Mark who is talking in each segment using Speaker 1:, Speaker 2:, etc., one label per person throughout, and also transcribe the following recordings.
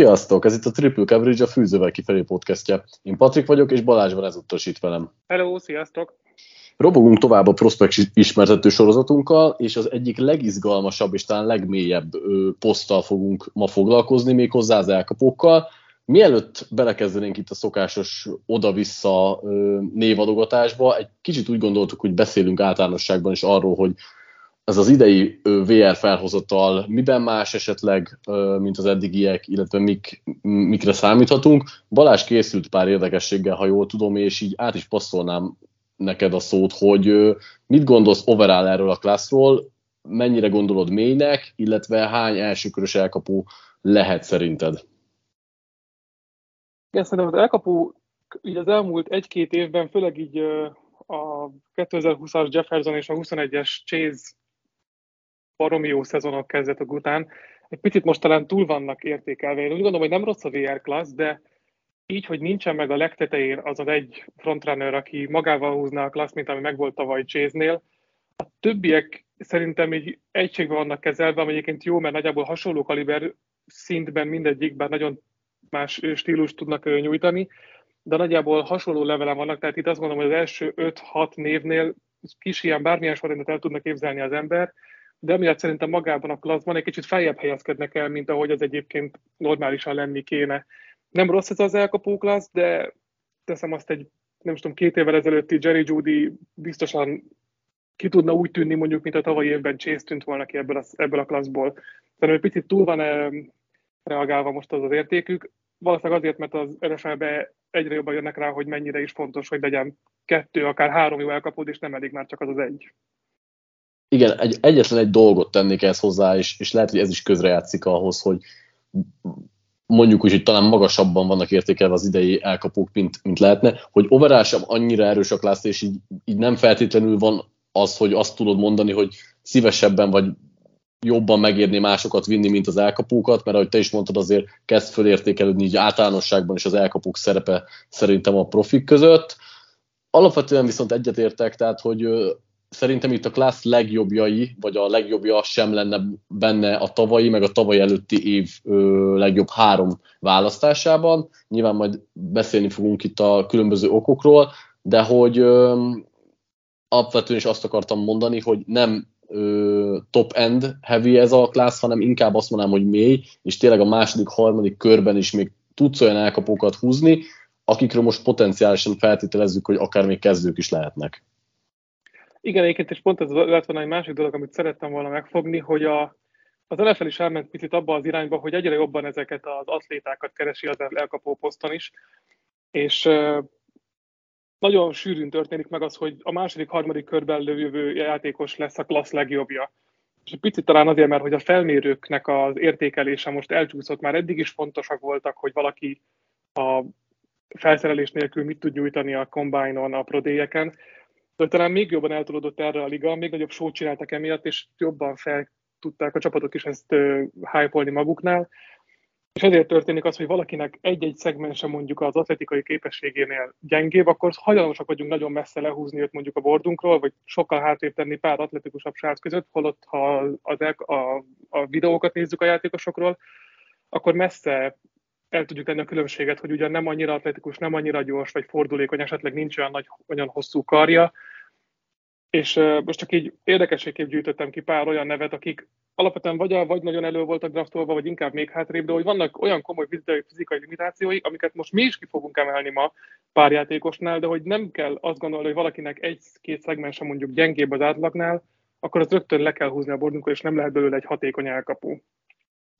Speaker 1: Sziasztok! Ez itt a Triple Coverage, a Fűzővel kifelé podcastja. Én Patrik vagyok, és Balázs van ezúttal itt velem.
Speaker 2: Hello, sziasztok!
Speaker 1: Robogunk tovább a Prospect ismertető sorozatunkkal, és az egyik legizgalmasabb és talán legmélyebb ö, poszttal fogunk ma foglalkozni, méghozzá az elkapókkal. Mielőtt belekezdenénk itt a szokásos oda-vissza névadogatásba, egy kicsit úgy gondoltuk, hogy beszélünk általánosságban is arról, hogy ez az idei VR felhozatal miben más esetleg, mint az eddigiek, illetve mik, mikre számíthatunk. Balázs készült pár érdekességgel, ha jól tudom, és így át is passzolnám neked a szót, hogy mit gondolsz overall erről a klasszról, mennyire gondolod mélynek, illetve hány elsőkörös elkapó lehet szerinted?
Speaker 2: Igen, szerintem az elkapó így az elmúlt egy-két évben, főleg így a 2020-as Jefferson és a 21-es Chase baromi jó szezonok kezdetek után, egy picit most talán túl vannak értékelve. Én úgy gondolom, hogy nem rossz a VR class, de így, hogy nincsen meg a legtetején az az egy frontrunner, aki magával húzná a klassz, mint ami megvolt tavaly Chase-nél, a többiek szerintem így egységben vannak kezelve, ami egyébként jó, mert nagyjából hasonló kaliber szintben mindegyik, bár nagyon más stílus tudnak nyújtani, de nagyjából hasonló levelen vannak, tehát itt azt gondolom, hogy az első 5-6 névnél kis ilyen bármilyen sorrendet el tudnak képzelni az ember, de emiatt szerintem magában a klasszban egy kicsit feljebb helyezkednek el, mint ahogy az egyébként normálisan lenni kéne. Nem rossz ez az elkapó klassz, de teszem azt egy, nem tudom, két évvel ezelőtti Jerry Judy biztosan ki tudna úgy tűnni mondjuk, mint a tavalyi évben Chase tűnt volna ki ebből a, ebből a klasszból. Szerintem egy picit túl van -e reagálva most az az értékük. Valószínűleg azért, mert az NFL-be egyre jobban jönnek rá, hogy mennyire is fontos, hogy legyen kettő, akár három jó elkapód, és nem elég már csak az az egy
Speaker 1: igen, egy, egyetlen egy dolgot tennék ehhez hozzá, és, és lehet, hogy ez is közrejátszik ahhoz, hogy mondjuk úgy, hogy talán magasabban vannak értékelve az idei elkapók, mint, mint lehetne, hogy overall sem annyira erős a klassz, és így, így nem feltétlenül van az, hogy azt tudod mondani, hogy szívesebben vagy jobban megérni másokat vinni, mint az elkapókat, mert ahogy te is mondtad, azért kezd fölértékelődni így általánosságban is az elkapók szerepe szerintem a profik között. Alapvetően viszont egyetértek, tehát hogy szerintem itt a klassz legjobbjai, vagy a legjobbja sem lenne benne a tavalyi, meg a tavaly előtti év legjobb három választásában. Nyilván majd beszélni fogunk itt a különböző okokról, de hogy ö, alapvetően is azt akartam mondani, hogy nem top-end heavy ez a klassz, hanem inkább azt mondanám, hogy mély, és tényleg a második, harmadik körben is még tudsz olyan elkapókat húzni, akikről most potenciálisan feltételezzük, hogy akár még kezdők is lehetnek.
Speaker 2: Igen, egyébként, és pont ez lett volna egy másik dolog, amit szerettem volna megfogni, hogy a, az NFL is elment picit abba az irányba, hogy egyre jobban ezeket az atlétákat keresi az elkapó poszton is, és nagyon sűrűn történik meg az, hogy a második, harmadik körben lövő játékos lesz a klassz legjobbja. És picit talán azért, mert hogy a felmérőknek az értékelése most elcsúszott, már eddig is fontosak voltak, hogy valaki a felszerelés nélkül mit tud nyújtani a combine-on, a prodéjeken, de talán még jobban eltolódott erre a liga, még nagyobb sót csináltak emiatt, és jobban fel tudták a csapatok is ezt hype maguknál. És ezért történik az, hogy valakinek egy-egy szegmense mondjuk az atletikai képességénél gyengébb, akkor hajlamosak vagyunk nagyon messze lehúzni őt mondjuk a bordunkról, vagy sokkal hátrébb tenni pár atletikusabb srác között, holott ha az a, a videókat nézzük a játékosokról, akkor messze el tudjuk tenni a különbséget, hogy ugyan nem annyira atletikus, nem annyira gyors, vagy fordulékony, esetleg nincs olyan nagy, olyan hosszú karja, és most csak így érdekességképp gyűjtöttem ki pár olyan nevet, akik alapvetően vagy, vagy nagyon elő voltak draftolva, vagy inkább még hátrébb, de hogy vannak olyan komoly fizikai limitációi, amiket most mi is ki fogunk emelni ma pár játékosnál, de hogy nem kell azt gondolni, hogy valakinek egy-két szegmense mondjuk gyengébb az átlagnál, akkor az rögtön le kell húzni a bordunkon, és nem lehet belőle egy hatékony elkapó.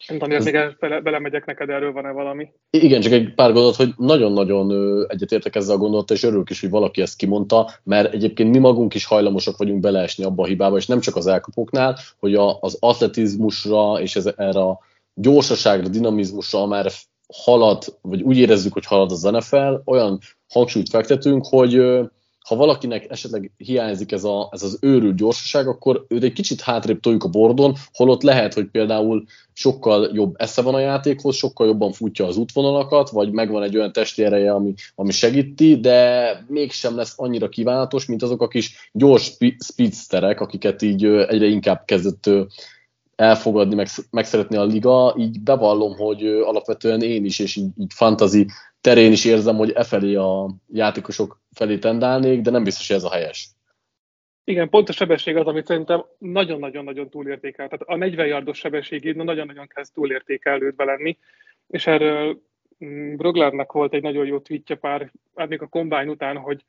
Speaker 2: Nem tudom, hogy még bele, belemegyek neked, erről van-e valami?
Speaker 1: Igen, csak egy pár gondolat, hogy nagyon-nagyon egyetértek ezzel a gondolattal, és örülök is, hogy valaki ezt kimondta, mert egyébként mi magunk is hajlamosak vagyunk beleesni abba a hibába, és nem csak az elkapóknál, hogy a, az atletizmusra és ez, erre a gyorsaságra, dinamizmusra, amerre halad, vagy úgy érezzük, hogy halad az NFL, olyan hangsúlyt fektetünk, hogy ha valakinek esetleg hiányzik ez, a, ez az őrült gyorsaság, akkor őt egy kicsit hátrébb toljuk a bordon, holott lehet, hogy például sokkal jobb esze van a játékhoz, sokkal jobban futja az útvonalakat, vagy megvan egy olyan testi ereje, ami, ami segíti, de mégsem lesz annyira kívánatos, mint azok a kis gyors speedsterek, akiket így egyre inkább kezdett elfogadni, meg, meg szeretni a liga, így bevallom, hogy alapvetően én is, és így, így fantazi terén is érzem, hogy e felé a játékosok felé tendálnék, de nem biztos, hogy ez a helyes.
Speaker 2: Igen, pont a sebesség az, amit szerintem nagyon-nagyon-nagyon túlértékel. Tehát a 40 yardos sebességét nagyon-nagyon kezd túlértékelődve lenni, és erről mm, Broglernek volt egy nagyon jó tweetje pár, hát még a kombány után, hogy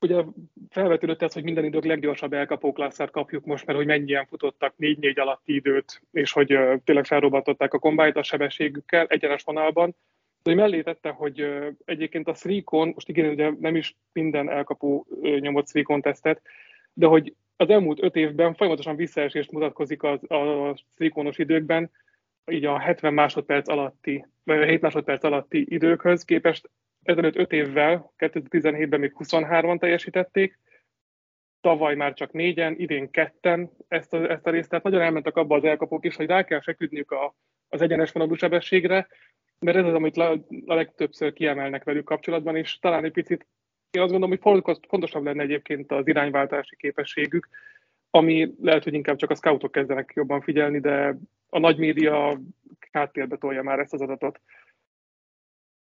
Speaker 2: ugye felvetődött ez, hogy minden idők leggyorsabb elkapó kapjuk most, mert hogy mennyien futottak 4-4 alatti időt, és hogy tényleg felrobbantották a kombányt a sebességükkel egyenes vonalban. De mellé tette, hogy egyébként a Srikon, most igen, ugye nem is minden elkapó nyomott Srikon tesztet, de hogy az elmúlt öt évben folyamatosan visszaesést mutatkozik az, a Srikonos időkben, így a 70 másodperc alatti, vagy a 7 másodperc alatti időkhöz képest. Ezelőtt 5 évvel, 2017-ben még 23-an teljesítették, tavaly már csak négyen, idén ketten ezt a, ezt a részt, tehát nagyon elmentek abba az elkapók is, hogy rá kell feküdniük a, az egyenes vonalú sebességre, mert ez az, amit a legtöbbször kiemelnek velük kapcsolatban, és talán egy picit én azt gondolom, hogy fontosabb lenne egyébként az irányváltási képességük, ami lehet, hogy inkább csak a scoutok kezdenek jobban figyelni, de a nagy média háttérbe tolja már ezt az adatot.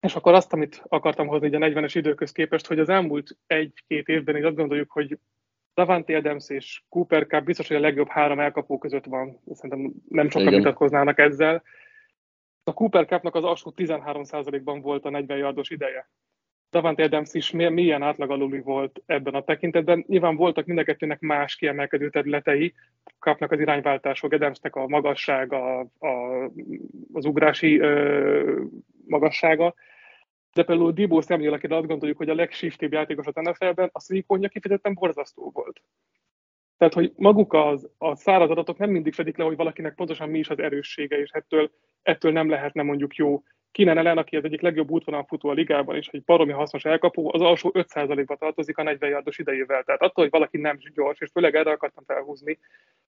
Speaker 2: És akkor azt, amit akartam hozni a 40-es időköz képest, hogy az elmúlt egy-két évben is azt gondoljuk, hogy Davante Adams és Cooper Cup biztos, hogy a legjobb három elkapó között van. Szerintem nem sokan Igen. vitatkoznának ezzel. A Cooper Cupnak az alsó 13%-ban volt a 40 yardos ideje. Davante Adams is milyen átlagaluli volt ebben a tekintetben. Nyilván voltak mind a kettőnek más kiemelkedő területei, kapnak az irányváltások, Adamsnek a magassága, a, az ugrási ö, magassága, de például Dibó szemlél, akire azt gondoljuk, hogy a legshiftibb játékos az NFL-ben, a szíkonja kifejezetten borzasztó volt. Tehát, hogy maguk az, a száraz adatok nem mindig fedik le, hogy valakinek pontosan mi is az erőssége, és ettől, ettől nem lehetne mondjuk jó. Kinen ellen, aki az egyik legjobb útvonalfutó a ligában, és egy baromi hasznos elkapó, az alsó 5%-ba tartozik a 40 yardos idejével. Tehát attól, hogy valaki nem gyors, és főleg erre akartam felhúzni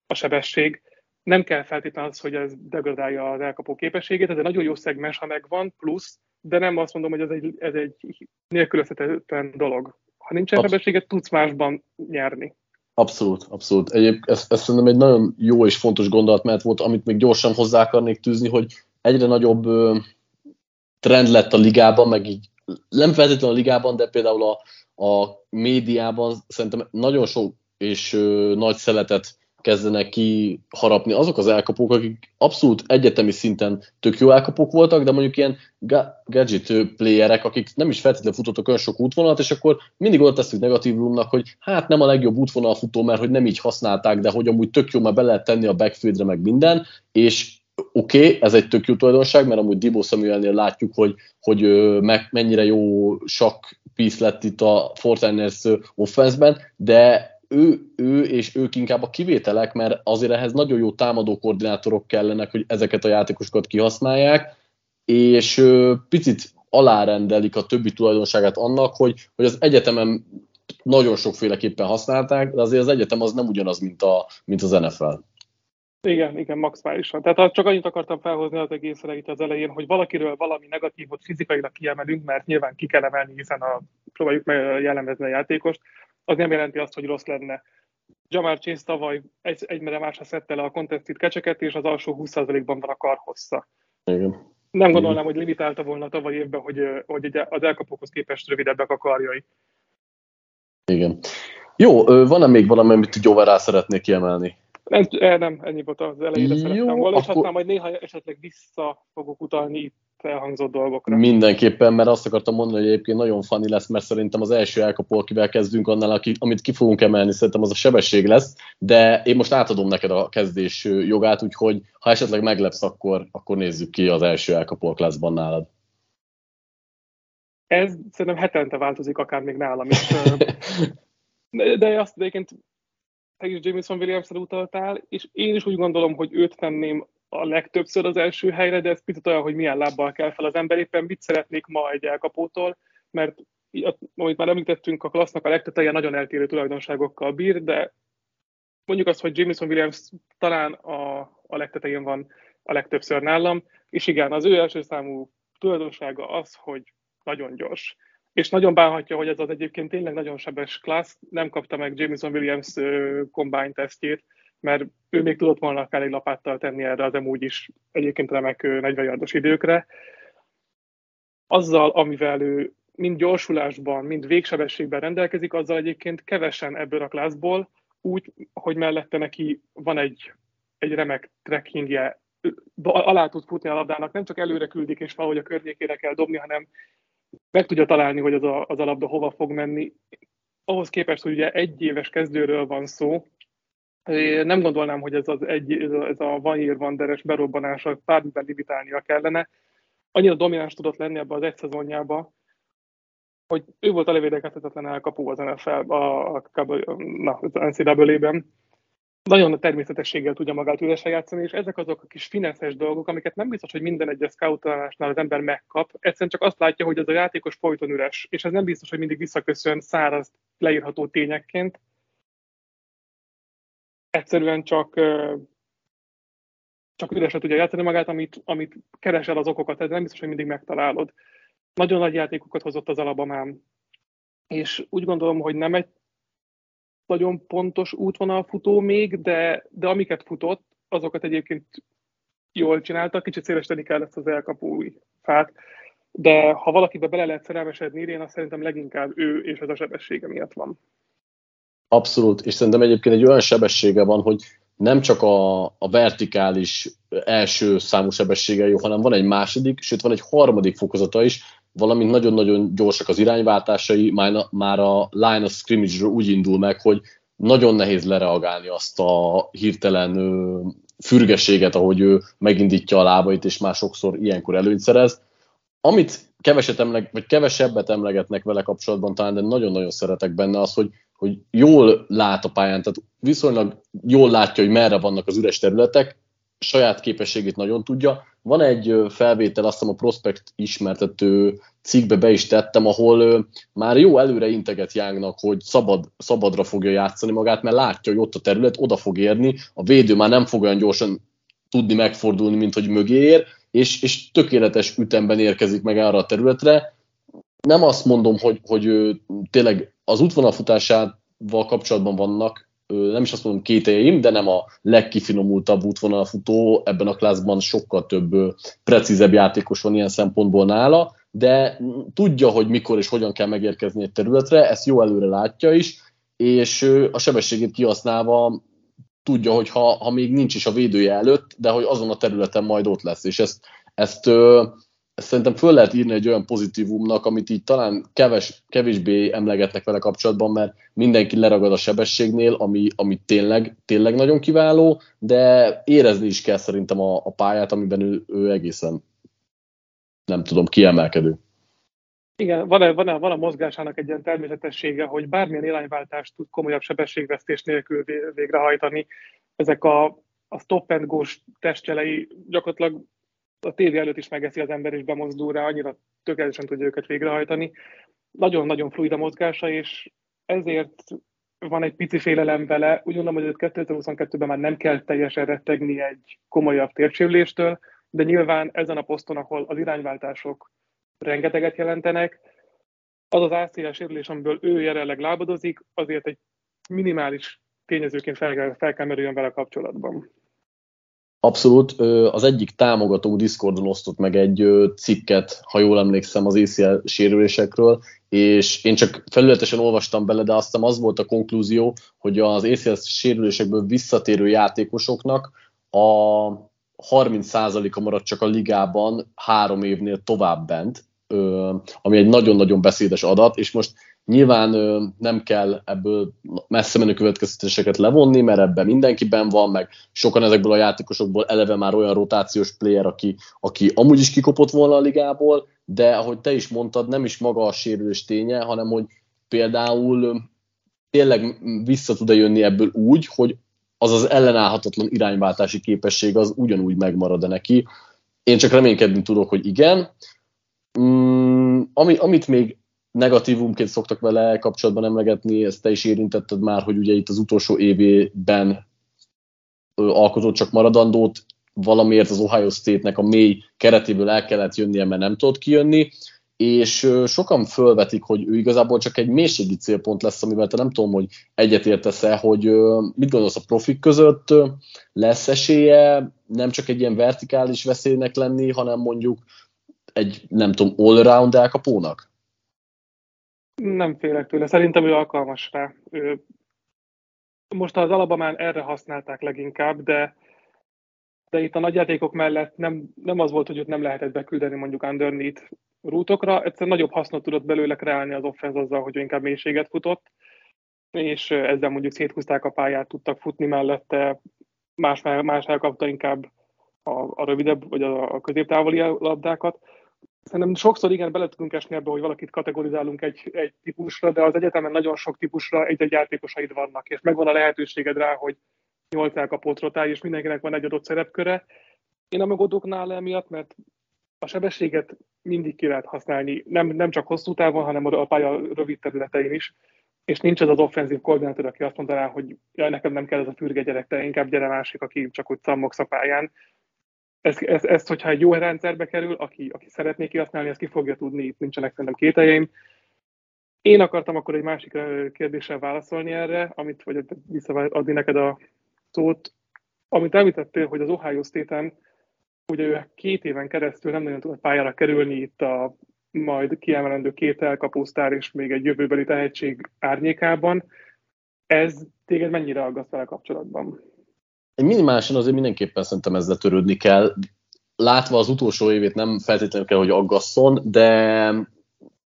Speaker 2: a sebesség, nem kell feltétlenül az, hogy ez degradálja az elkapó képességét, ez egy nagyon jó szegmens, ha megvan, plusz, de nem azt mondom, hogy ez egy, ez egy nélkülözhetetlen dolog. Ha nincsen sebességet, tudsz másban nyerni.
Speaker 1: Abszolút, abszolút. Egyébként ez, ez szerintem egy nagyon jó és fontos gondolat, mert volt, amit még gyorsan hozzá akarnék tűzni, hogy egyre nagyobb ö, trend lett a ligában, meg így nem feltétlenül a ligában, de például a, a médiában szerintem nagyon sok és ö, nagy szeletet kezdenek kiharapni azok az elkapók, akik abszolút egyetemi szinten tök jó elkapók voltak, de mondjuk ilyen gadget playerek, akik nem is feltétlenül futottak olyan sok útvonalat, és akkor mindig ott teszünk negatívumnak, hogy hát nem a legjobb útvonal futó, mert hogy nem így használták, de hogy amúgy tök jó, mert be lehet tenni a backfieldre meg minden, és oké, okay, ez egy tök jó tulajdonság, mert amúgy Dibo Samuelnél látjuk, hogy, hogy meg, mennyire jó sok piece lett itt a Fortiners offense-ben, de ő, ő és ők inkább a kivételek, mert azért ehhez nagyon jó támadó koordinátorok kellenek, hogy ezeket a játékosokat kihasználják, és ö, picit alárendelik a többi tulajdonságát annak, hogy, hogy az egyetemen nagyon sokféleképpen használták, de azért az egyetem az nem ugyanaz, mint, a, mint az NFL.
Speaker 2: Igen, igen, maximálisan. Tehát csak annyit akartam felhozni az egészre itt az elején, hogy valakiről valami negatívot fizikailag kiemelünk, mert nyilván ki kell emelni, hiszen a, próbáljuk meg jellemezni a játékost, az nem jelenti azt, hogy rossz lenne. Jamar Chase tavaly egy, egy mere másra szedte le a contested kecseket, és az alsó 20%-ban van a karhossza.
Speaker 1: Igen.
Speaker 2: Nem gondolnám, hogy limitálta volna tavaly évben, hogy, hogy az elkapókhoz képest rövidebbek a karjai.
Speaker 1: Igen. Jó, van-e még valami, amit Jóval rá szeretnék kiemelni?
Speaker 2: Nem, nem, ennyi volt az elejére Jó, szerettem volna, és akkor... aztán majd néha esetleg vissza fogok utalni itt elhangzott dolgokra.
Speaker 1: Mindenképpen, mert azt akartam mondani, hogy egyébként nagyon fani lesz, mert szerintem az első elkapó, akivel kezdünk, annál, aki, amit ki fogunk emelni, szerintem az a sebesség lesz, de én most átadom neked a kezdés jogát, úgyhogy ha esetleg meglepsz, akkor, akkor nézzük ki az első elkapó a klasszban nálad.
Speaker 2: Ez szerintem hetente változik, akár még nálam is. de azt egyébként te is Jameson williams utaltál, és én is úgy gondolom, hogy őt tenném a legtöbbször az első helyre, de ez picit olyan, hogy milyen lábbal kell fel az ember. Éppen mit szeretnék ma egy elkapótól, mert amit már említettünk, a klassznak a legteteje nagyon eltérő tulajdonságokkal bír, de mondjuk azt, hogy Jameson Williams talán a, a legtetején van a legtöbbször nálam, és igen, az ő első számú tulajdonsága az, hogy nagyon gyors. És nagyon bánhatja, hogy ez az egyébként tényleg nagyon sebes klassz, nem kapta meg Jameson Williams combine tesztjét, mert ő még tudott volna akár egy lapáttal tenni erre az amúgy is egyébként remek 40 yardos időkre. Azzal, amivel ő mind gyorsulásban, mind végsebességben rendelkezik, azzal egyébként kevesen ebből a klászból, úgy, hogy mellette neki van egy, egy remek trekkingje, alá tud futni a labdának, nem csak előre küldik és valahogy a környékére kell dobni, hanem meg tudja találni, hogy az a, az a labda hova fog menni. Ahhoz képest, hogy ugye egy éves kezdőről van szó, én nem gondolnám, hogy ez, az egy, ez a, ez Hier Vanderes berobbanása bármiben limitálnia kellene. Annyira domináns tudott lenni ebbe az egy szezonjába, hogy ő volt a levédekezhetetlen elkapó az NFL, a, a, na, az NCAA-ben. Nagyon a természetességgel tudja magát üresen játszani, és ezek azok a kis fineszes dolgok, amiket nem biztos, hogy minden egyes scoutalásnál az ember megkap. Egyszerűen csak azt látja, hogy az a játékos folyton üres, és ez nem biztos, hogy mindig visszaköszön száraz, leírható tényekként. Egyszerűen csak csak üresre tudja játszani magát, amit, amit keresel az okokat, ez nem biztos, hogy mindig megtalálod. Nagyon nagy játékokat hozott az Alabamám, és úgy gondolom, hogy nem egy nagyon pontos útvonal futó még, de, de amiket futott, azokat egyébként jól csinálta, kicsit szélesíteni kell ezt az elkapói fát, de ha valakibe bele lehet szerelmesedni, én azt szerintem leginkább ő és az a sebessége miatt van.
Speaker 1: Abszolút, és szerintem egyébként egy olyan sebessége van, hogy nem csak a, a vertikális első számú sebessége jó, hanem van egy második, sőt van egy harmadik fokozata is, valamint nagyon-nagyon gyorsak az irányváltásai, már, a line of scrimmage úgy indul meg, hogy nagyon nehéz lereagálni azt a hirtelen ö, fürgességet, ahogy ő megindítja a lábait, és már sokszor ilyenkor előnyt szerez. Amit keveset emleg, vagy kevesebbet emlegetnek vele kapcsolatban talán, de nagyon-nagyon szeretek benne az, hogy, hogy jól lát a pályán, tehát viszonylag jól látja, hogy merre vannak az üres területek, saját képességét nagyon tudja. Van egy felvétel, azt hiszem a Prospect ismertető cikkbe be is tettem, ahol már jó előre integet Jángnak, hogy szabad, szabadra fogja játszani magát, mert látja, hogy ott a terület oda fog érni, a védő már nem fog olyan gyorsan tudni megfordulni, mint hogy mögé ér, és, és tökéletes ütemben érkezik meg arra a területre. Nem azt mondom, hogy, hogy tényleg az útvonalfutásával kapcsolatban vannak nem is azt mondom kételjeim, de nem a legkifinomultabb útvonalfutó, ebben a klászban sokkal több precízebb játékos van ilyen szempontból nála, de tudja, hogy mikor és hogyan kell megérkezni egy területre, ezt jó előre látja is, és a sebességét kihasználva tudja, hogy ha, ha még nincs is a védője előtt, de hogy azon a területen majd ott lesz, és ezt, ezt ezt szerintem föl lehet írni egy olyan pozitívumnak, amit így talán keves, kevésbé emlegetnek vele kapcsolatban, mert mindenki leragad a sebességnél, ami, ami tényleg, tényleg nagyon kiváló, de érezni is kell szerintem a, a pályát, amiben ő, ő egészen nem tudom, kiemelkedő.
Speaker 2: Igen, van, -e, van, -e, van a mozgásának egy ilyen természetessége, hogy bármilyen irányváltást tud komolyabb sebességvesztés nélkül végrehajtani. Ezek a, a stop and go testjelei gyakorlatilag a tévé előtt is megeszi az ember, és bemozdul rá, annyira tökéletesen tudja őket végrehajtani. Nagyon-nagyon fluid a mozgása, és ezért van egy pici félelem vele. Úgy gondolom, hogy 2022-ben már nem kell teljesen rettegni egy komolyabb térsérüléstől, de nyilván ezen a poszton, ahol az irányváltások rengeteget jelentenek, az az ACL sérülés, amiből ő jelenleg lábadozik, azért egy minimális tényezőként fel kell, fel kell merüljön vele kapcsolatban.
Speaker 1: Abszolút. Az egyik támogató Discordon osztott meg egy cikket, ha jól emlékszem, az ACL sérülésekről, és én csak felületesen olvastam bele, de aztán az volt a konklúzió, hogy az ACL sérülésekből visszatérő játékosoknak a 30%-a maradt csak a ligában három évnél tovább bent, ami egy nagyon-nagyon beszédes adat, és most Nyilván nem kell ebből messze menő következtetéseket levonni, mert ebben mindenkiben van, meg sokan ezekből a játékosokból eleve már olyan rotációs player, aki, aki amúgy is kikopott volna a ligából, de ahogy te is mondtad, nem is maga a sérülés ténye, hanem hogy például tényleg vissza tud-e jönni ebből úgy, hogy az az ellenállhatatlan irányváltási képesség az ugyanúgy megmarad-e neki. Én csak reménykedni tudok, hogy igen. Mm, ami, amit még negatívumként szoktak vele kapcsolatban emlegetni, ezt te is érintetted már, hogy ugye itt az utolsó évében alkotott csak maradandót, valamiért az Ohio State-nek a mély keretéből el kellett jönnie, mert nem tudott kijönni, és sokan fölvetik, hogy ő igazából csak egy mélységi célpont lesz, amivel te nem tudom, hogy egyetértesz-e, hogy mit gondolsz a profik között, lesz esélye nem csak egy ilyen vertikális veszélynek lenni, hanem mondjuk egy, nem tudom, all-around elkapónak?
Speaker 2: Nem félek tőle. Szerintem ő alkalmas rá. Ő... Most az Alabamán erre használták leginkább, de de itt a nagyjátékok mellett nem, nem az volt, hogy őt nem lehetett beküldeni mondjuk underneath rútokra, egyszerűen nagyobb hasznot tudott belőle kreálni az offense azzal, hogy inkább mélységet futott, és ezzel mondjuk széthúzták a pályát, tudtak futni mellette, más, más elkapta inkább a, a rövidebb, vagy a, a középtávoli labdákat. Szerintem sokszor igen, bele tudunk esni ebbe, hogy valakit kategorizálunk egy, egy típusra, de az egyetemen nagyon sok típusra egy-egy játékosaid vannak, és megvan a lehetőséged rá, hogy nyolc elkapott rotálj, és mindenkinek van egy adott szerepköre. Én nem aggódok nála emiatt, mert a sebességet mindig ki lehet használni, nem, nem csak hosszú távon, hanem a pálya rövid területein is, és nincs az az offenzív koordinátor, aki azt mondaná, hogy jaj, nekem nem kell ez a fürge gyerek, te inkább gyere másik, aki csak úgy szammogsz a pályán. Ezt, ezt, ezt, hogyha egy jó rendszerbe kerül, aki, aki szeretné kihasználni, ezt ki fogja tudni, itt nincsenek szerintem kételjeim. Én akartam akkor egy másik kérdéssel válaszolni erre, amit vagy visszaadni neked a szót, amit említettél, hogy az Ohio State-en ugye ő két éven keresztül nem nagyon tudott pályára kerülni itt a majd kiemelendő két elkapósztár és még egy jövőbeli tehetség árnyékában. Ez téged mennyire aggaszt vele kapcsolatban?
Speaker 1: Minimálisan azért mindenképpen szerintem ezzel törődni kell. Látva az utolsó évét nem feltétlenül kell, hogy aggasszon, de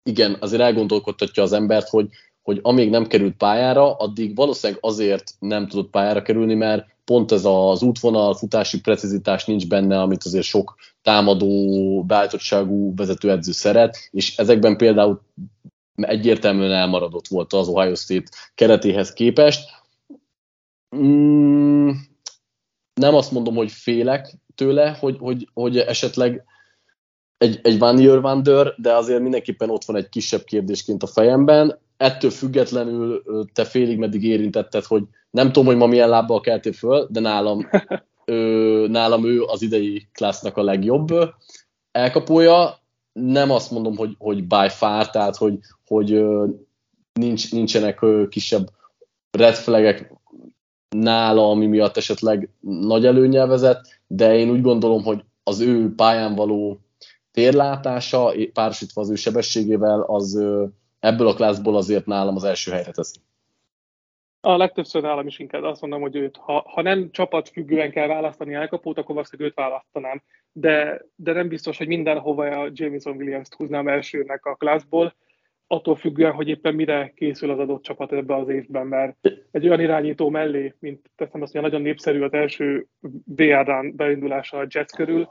Speaker 1: igen, azért elgondolkodtatja az embert, hogy, hogy amíg nem került pályára, addig valószínűleg azért nem tudott pályára kerülni, mert pont ez az útvonal, futási precizitás nincs benne, amit azért sok támadó, beállítottságú vezetőedző szeret, és ezekben például egyértelműen elmaradott volt az Ohio State keretéhez képest. Mm, nem azt mondom, hogy félek tőle, hogy, hogy, hogy esetleg egy, egy Van Year Wonder, de azért mindenképpen ott van egy kisebb kérdésként a fejemben. Ettől függetlenül te félig meddig érintetted, hogy nem tudom, hogy ma milyen lábbal keltél föl, de nálam, ő, nálam ő az idei klassznak a legjobb elkapója. Nem azt mondom, hogy, hogy by far, tehát hogy, hogy nincs, nincsenek kisebb red flagek nála, ami miatt esetleg nagy előnyel vezet, de én úgy gondolom, hogy az ő pályán való térlátása, párosítva az ő sebességével, az ebből a klászból azért nálam az első helyre teszi.
Speaker 2: A legtöbbször nálam is inkább azt mondom, hogy őt, ha, ha nem csapatfüggően kell választani elkapót, akkor valószínűleg őt választanám. De, de nem biztos, hogy mindenhova a Jameson Williams-t húznám elsőnek a klászból, attól függően, hogy éppen mire készül az adott csapat ebbe az évben, mert egy olyan irányító mellé, mint teszem azt, hogy nagyon népszerű az első BR beindulása a Jets körül,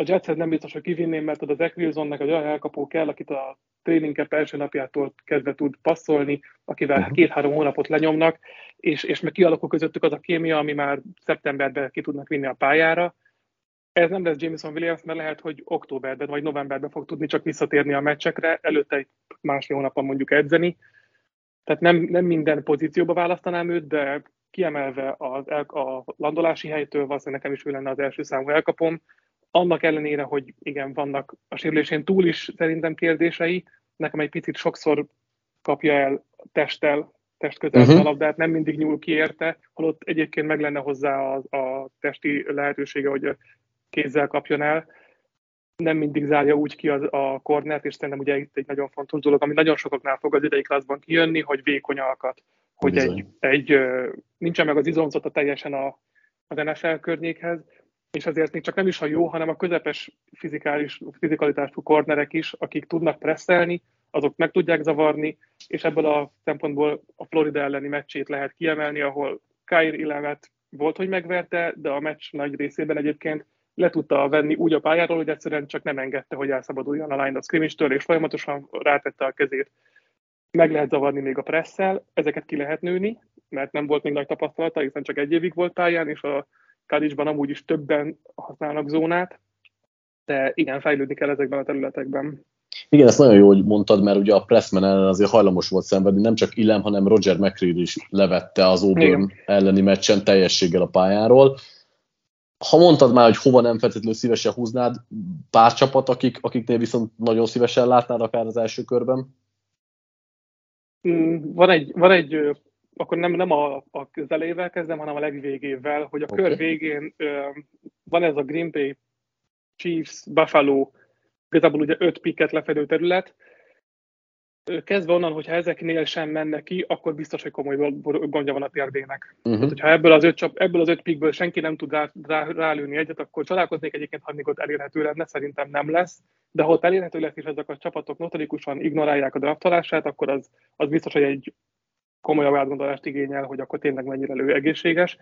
Speaker 2: a Jetshez nem biztos, hogy kivinném, mert az Zach Wilsonnek egy olyan elkapó kell, akit a training camp első napjától kezdve tud passzolni, akivel uh-huh. két-három hónapot lenyomnak, és, és meg kialakul közöttük az a kémia, ami már szeptemberben ki tudnak vinni a pályára. Ez nem lesz Jameson Williams, mert lehet, hogy októberben vagy novemberben fog tudni csak visszatérni a meccsekre, előtte egy másfél hónapban mondjuk edzeni. Tehát nem, nem minden pozícióba választanám őt, de kiemelve az, a landolási helytől valószínűleg nekem is ő lenne az első számú elkapom, annak ellenére, hogy igen, vannak a sérülésén túl is szerintem kérdései, nekem egy picit sokszor kapja el testtel, test közel uh-huh. a labdát, nem mindig nyúl ki érte, holott egyébként meg lenne hozzá a, a testi lehetősége, hogy kézzel kapjon el. Nem mindig zárja úgy ki a, a kornert, és szerintem ugye itt egy nagyon fontos dolog, ami nagyon sokaknál fog az idei klaszban kijönni, hogy vékony alkat, hogy egy, egy, nincsen meg az izomzata teljesen a, az NFL környékhez, és azért még csak nem is a jó, hanem a közepes fizikális, fizikalitású kornerek is, akik tudnak presszelni, azok meg tudják zavarni, és ebből a szempontból a Florida elleni meccsét lehet kiemelni, ahol Kyrie Ilemet volt, hogy megverte, de a meccs nagy részében egyébként le tudta venni úgy a pályáról, hogy egyszerűen csak nem engedte, hogy elszabaduljon a line of scrimmage és folyamatosan rátette a kezét. Meg lehet zavarni még a presszel, ezeket ki lehet nőni, mert nem volt még nagy tapasztalata, hiszen csak egy évig volt pályán, és a Kadicsban amúgy is többen használnak zónát, de igen, fejlődni kell ezekben a területekben.
Speaker 1: Igen, ezt nagyon jó, hogy mondtad, mert ugye a Pressman ellen azért hajlamos volt szenvedni, nem csak Ilem, hanem Roger McCreed is levette az Auburn igen. elleni meccsen teljességgel a pályáról. Ha mondtad már, hogy hova nem feltétlenül szívesen húznád, pár csapat, akik, akiknél viszont nagyon szívesen látnád akár az első körben?
Speaker 2: Mm, van egy, van egy akkor nem, nem a, a közelével kezdem, hanem a legvégével, hogy a okay. kör végén van ez a Green Bay, Chiefs, Buffalo, igazából ugye öt piket lefedő terület, kezdve onnan, hogyha ezeknél sem menne ki, akkor biztos, hogy komoly gondja van a térdének. Uh-huh. Tehát, hogyha ebből az öt, csap, ebből az öt pikből senki nem tud rá, rá, rálőni egyet, akkor csodálkoznék egyébként, ha még ott elérhető lenne, szerintem nem lesz. De ha ott elérhető lesz, és ezek a csapatok notorikusan ignorálják a draftolását, akkor az, az biztos, hogy egy komolyabb átgondolást igényel, hogy akkor tényleg mennyire lő egészséges.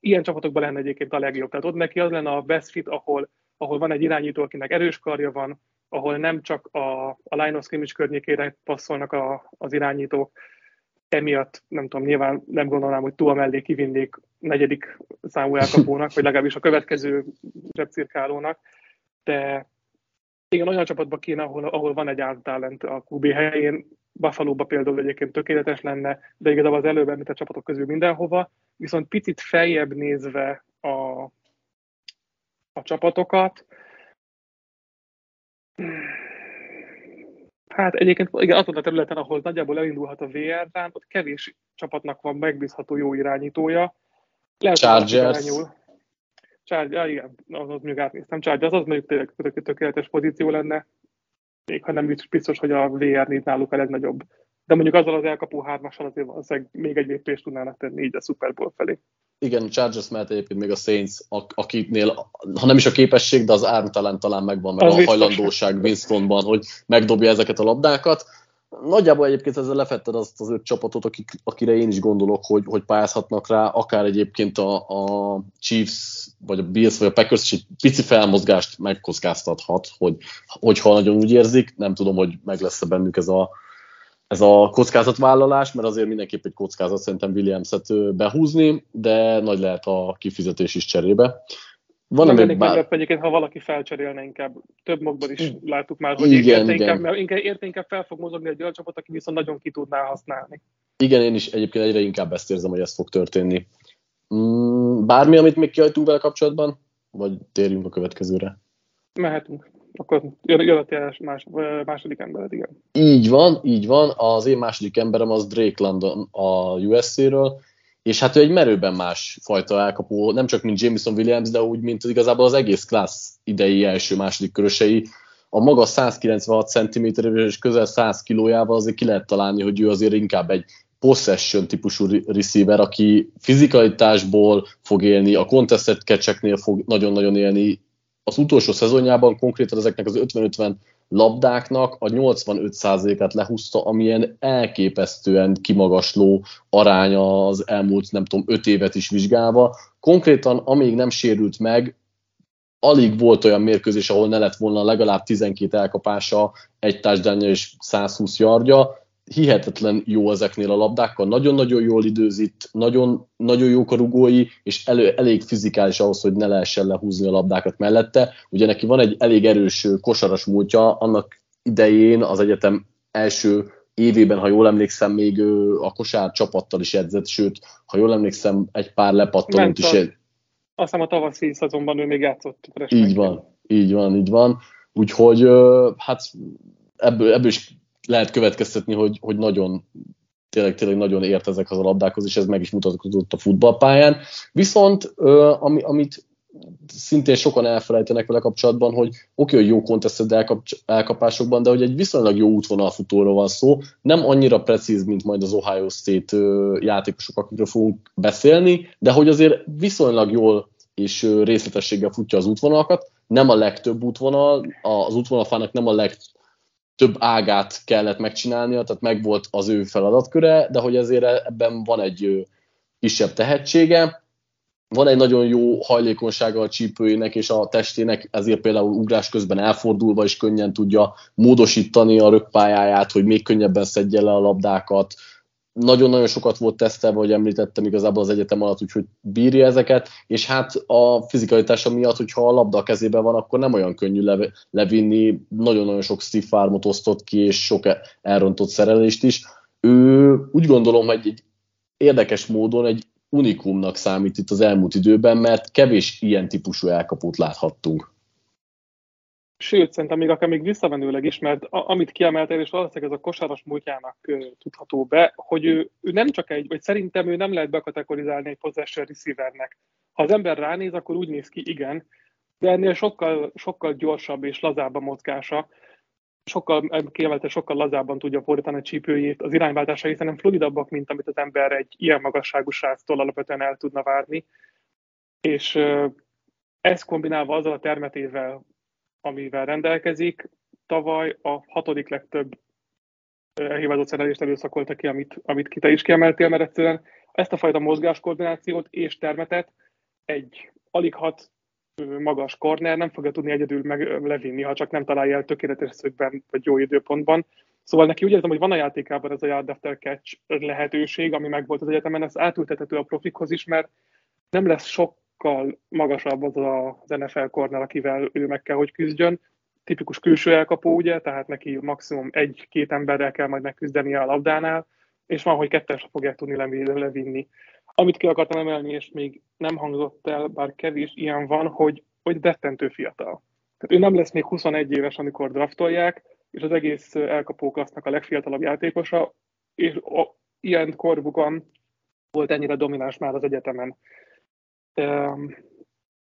Speaker 2: Ilyen csapatokban lenne egyébként a legjobb. Tehát ott neki az lenne a best fit, ahol, ahol van egy irányító, akinek erős karja van, ahol nem csak a, a line of scrimmage környékére passzolnak a, az irányítók, emiatt nem tudom, nyilván nem gondolnám, hogy túl mellé kivinnék negyedik számú elkapónak, vagy legalábbis a következő zsebcirkálónak, de igen, olyan csapatba kéne, ahol, ahol van egy általent a QB helyén, buffalo például egyébként tökéletes lenne, de igazából az előbb említett csapatok közül mindenhova, viszont picit feljebb nézve a, a csapatokat, Hát egyébként igen, azon a területen, ahol nagyjából elindulhat a VR-rán, ott kevés csapatnak van megbízható jó irányítója.
Speaker 1: Lehet, Chargers.
Speaker 2: Chargers, igen, az, az mondjuk átnéztem. Chargers az mondjuk tényleg tökéletes pozíció lenne, még ha nem biztos, hogy a VR néz náluk a legnagyobb. De mondjuk azzal az elkapó hármassal azért valószínűleg még egy lépést tudnának tenni így a Super Bowl felé
Speaker 1: igen, Chargers mellett egyébként még a Saints, akiknél, ha nem is a képesség, de az ármtalán talán megvan, meg az a biztos. hajlandóság Winstonban, hogy megdobja ezeket a labdákat. Nagyjából egyébként ezzel lefetted azt az öt csapatot, akik, akire én is gondolok, hogy, hogy pályázhatnak rá, akár egyébként a, a Chiefs, vagy a Bills, vagy a Packers is egy pici felmozgást megkockáztathat, hogy, hogyha nagyon úgy érzik, nem tudom, hogy meg lesz-e bennük ez a, ez a kockázatvállalás, mert azért mindenképp egy kockázat szerintem Williams-et behúzni, de nagy lehet a kifizetés is cserébe.
Speaker 2: Van nem még bár... egyébként, ha valaki felcserélne inkább. Több mokban is láttuk már, hogy igen, érte, igen. Inkább, inkább, érte inkább fel fog mozogni egy olyan csapat, aki viszont nagyon ki tudná használni.
Speaker 1: Igen, én is egyébként egyre inkább ezt érzem, hogy ez fog történni. Mm, bármi, amit még kiajtunk vele kapcsolatban? Vagy térjünk a következőre?
Speaker 2: Mehetünk akkor jön a más, második embered, igen.
Speaker 1: Így van, így van. Az én második emberem az Drake London a USC-ről, és hát ő egy merőben más fajta elkapó, nem csak mint Jameson Williams, de úgy, mint igazából az egész klassz idei első-második körösei. A maga 196 cm és közel 100 kilójával azért ki lehet találni, hogy ő azért inkább egy possession típusú receiver, aki fizikalitásból fog élni, a contested catcheknél fog nagyon-nagyon élni, az utolsó szezonjában konkrétan ezeknek az 50-50 labdáknak a 85%-át lehúzta, amilyen elképesztően kimagasló aránya az elmúlt, nem tudom, 5 évet is vizsgálva. Konkrétan, amíg nem sérült meg, alig volt olyan mérkőzés, ahol ne lett volna legalább 12 elkapása, egy társadalnya és 120 yardja hihetetlen jó ezeknél a labdákkal, nagyon-nagyon jól időzít, nagyon, nagyon jók a rugói, és elő, elég fizikális ahhoz, hogy ne lehessen lehúzni a labdákat mellette. Ugye neki van egy elég erős kosaras múltja, annak idején az egyetem első évében, ha jól emlékszem, még a kosár csapattal is edzett, sőt, ha jól emlékszem, egy pár lepattanót is. Egy...
Speaker 2: Azt hiszem a tavaszi szezonban ő még játszott.
Speaker 1: Így van, így van, így van. Úgyhogy hát ebből, ebből is lehet következtetni, hogy, hogy nagyon tényleg, tényleg nagyon ért ezekhez a labdákhoz, és ez meg is mutatkozott a futballpályán. Viszont ami, amit szintén sokan elfelejtenek vele kapcsolatban, hogy oké, hogy jó contested elkap, elkapásokban, de hogy egy viszonylag jó útvonalfutóról van szó, nem annyira precíz, mint majd az Ohio State játékosok, akikről fogunk beszélni, de hogy azért viszonylag jól és részletességgel futja az útvonalakat, nem a legtöbb útvonal, az útvonalfának nem a leg, több ágát kellett megcsinálnia, tehát meg volt az ő feladatköre, de hogy azért ebben van egy kisebb tehetsége, van egy nagyon jó hajlékonysága a csípőjének és a testének, ezért például ugrás közben elfordulva is könnyen tudja módosítani a rögpályáját, hogy még könnyebben szedje le a labdákat, nagyon-nagyon sokat volt tesztelve, hogy említettem igazából az egyetem alatt, úgyhogy bírja ezeket, és hát a fizikalitása miatt, hogyha a labda a kezében van, akkor nem olyan könnyű le, levinni, nagyon-nagyon sok stiff armot osztott ki, és sok elrontott szerelést is. Ő úgy gondolom, hogy egy érdekes módon egy unikumnak számít itt az elmúlt időben, mert kevés ilyen típusú elkapót láthattunk.
Speaker 2: Sőt, szerintem még akár még visszamenőleg is, mert amit kiemeltél, és valószínűleg ez a kosaras múltjának tudható be, hogy ő, ő nem csak egy, vagy szerintem ő nem lehet bekategorizálni egy possession receivernek. Ha az ember ránéz, akkor úgy néz ki, igen, de ennél sokkal, sokkal gyorsabb és lazább a mozgása, sokkal kiemelte, sokkal lazábban tudja fordítani a csípőjét, az irányváltásai szerintem fluidabbak, mint amit az ember egy ilyen magasságú sráctól alapvetően el tudna várni. És ez kombinálva azzal a termetével, amivel rendelkezik, tavaly a hatodik legtöbb elhívázott szerelést előszakolta ki, amit, amit ki te is kiemeltél, mert egyszerűen ezt a fajta mozgáskoordinációt és termetet egy alig hat magas korner nem fogja tudni egyedül meg levinni, ha csak nem találja el tökéletes szögben vagy jó időpontban. Szóval neki úgy érzem, hogy van a játékában ez a yard after catch lehetőség, ami meg volt az egyetemen, ez átültethető a profikhoz is, mert nem lesz sokkal magasabb az az NFL korner, akivel ő meg kell, hogy küzdjön. Tipikus külső elkapó, ugye, tehát neki maximum egy-két emberrel kell majd megküzdenie a labdánál, és van, hogy kettesre fogják tudni levinni. Amit ki akartam emelni, és még nem hangzott el, bár kevés ilyen van, hogy, hogy rettentő fiatal. Tehát ő nem lesz még 21 éves, amikor draftolják, és az egész elkapó klassznak a legfiatalabb játékosa, és a, ilyen korukban volt ennyire domináns már az egyetemen.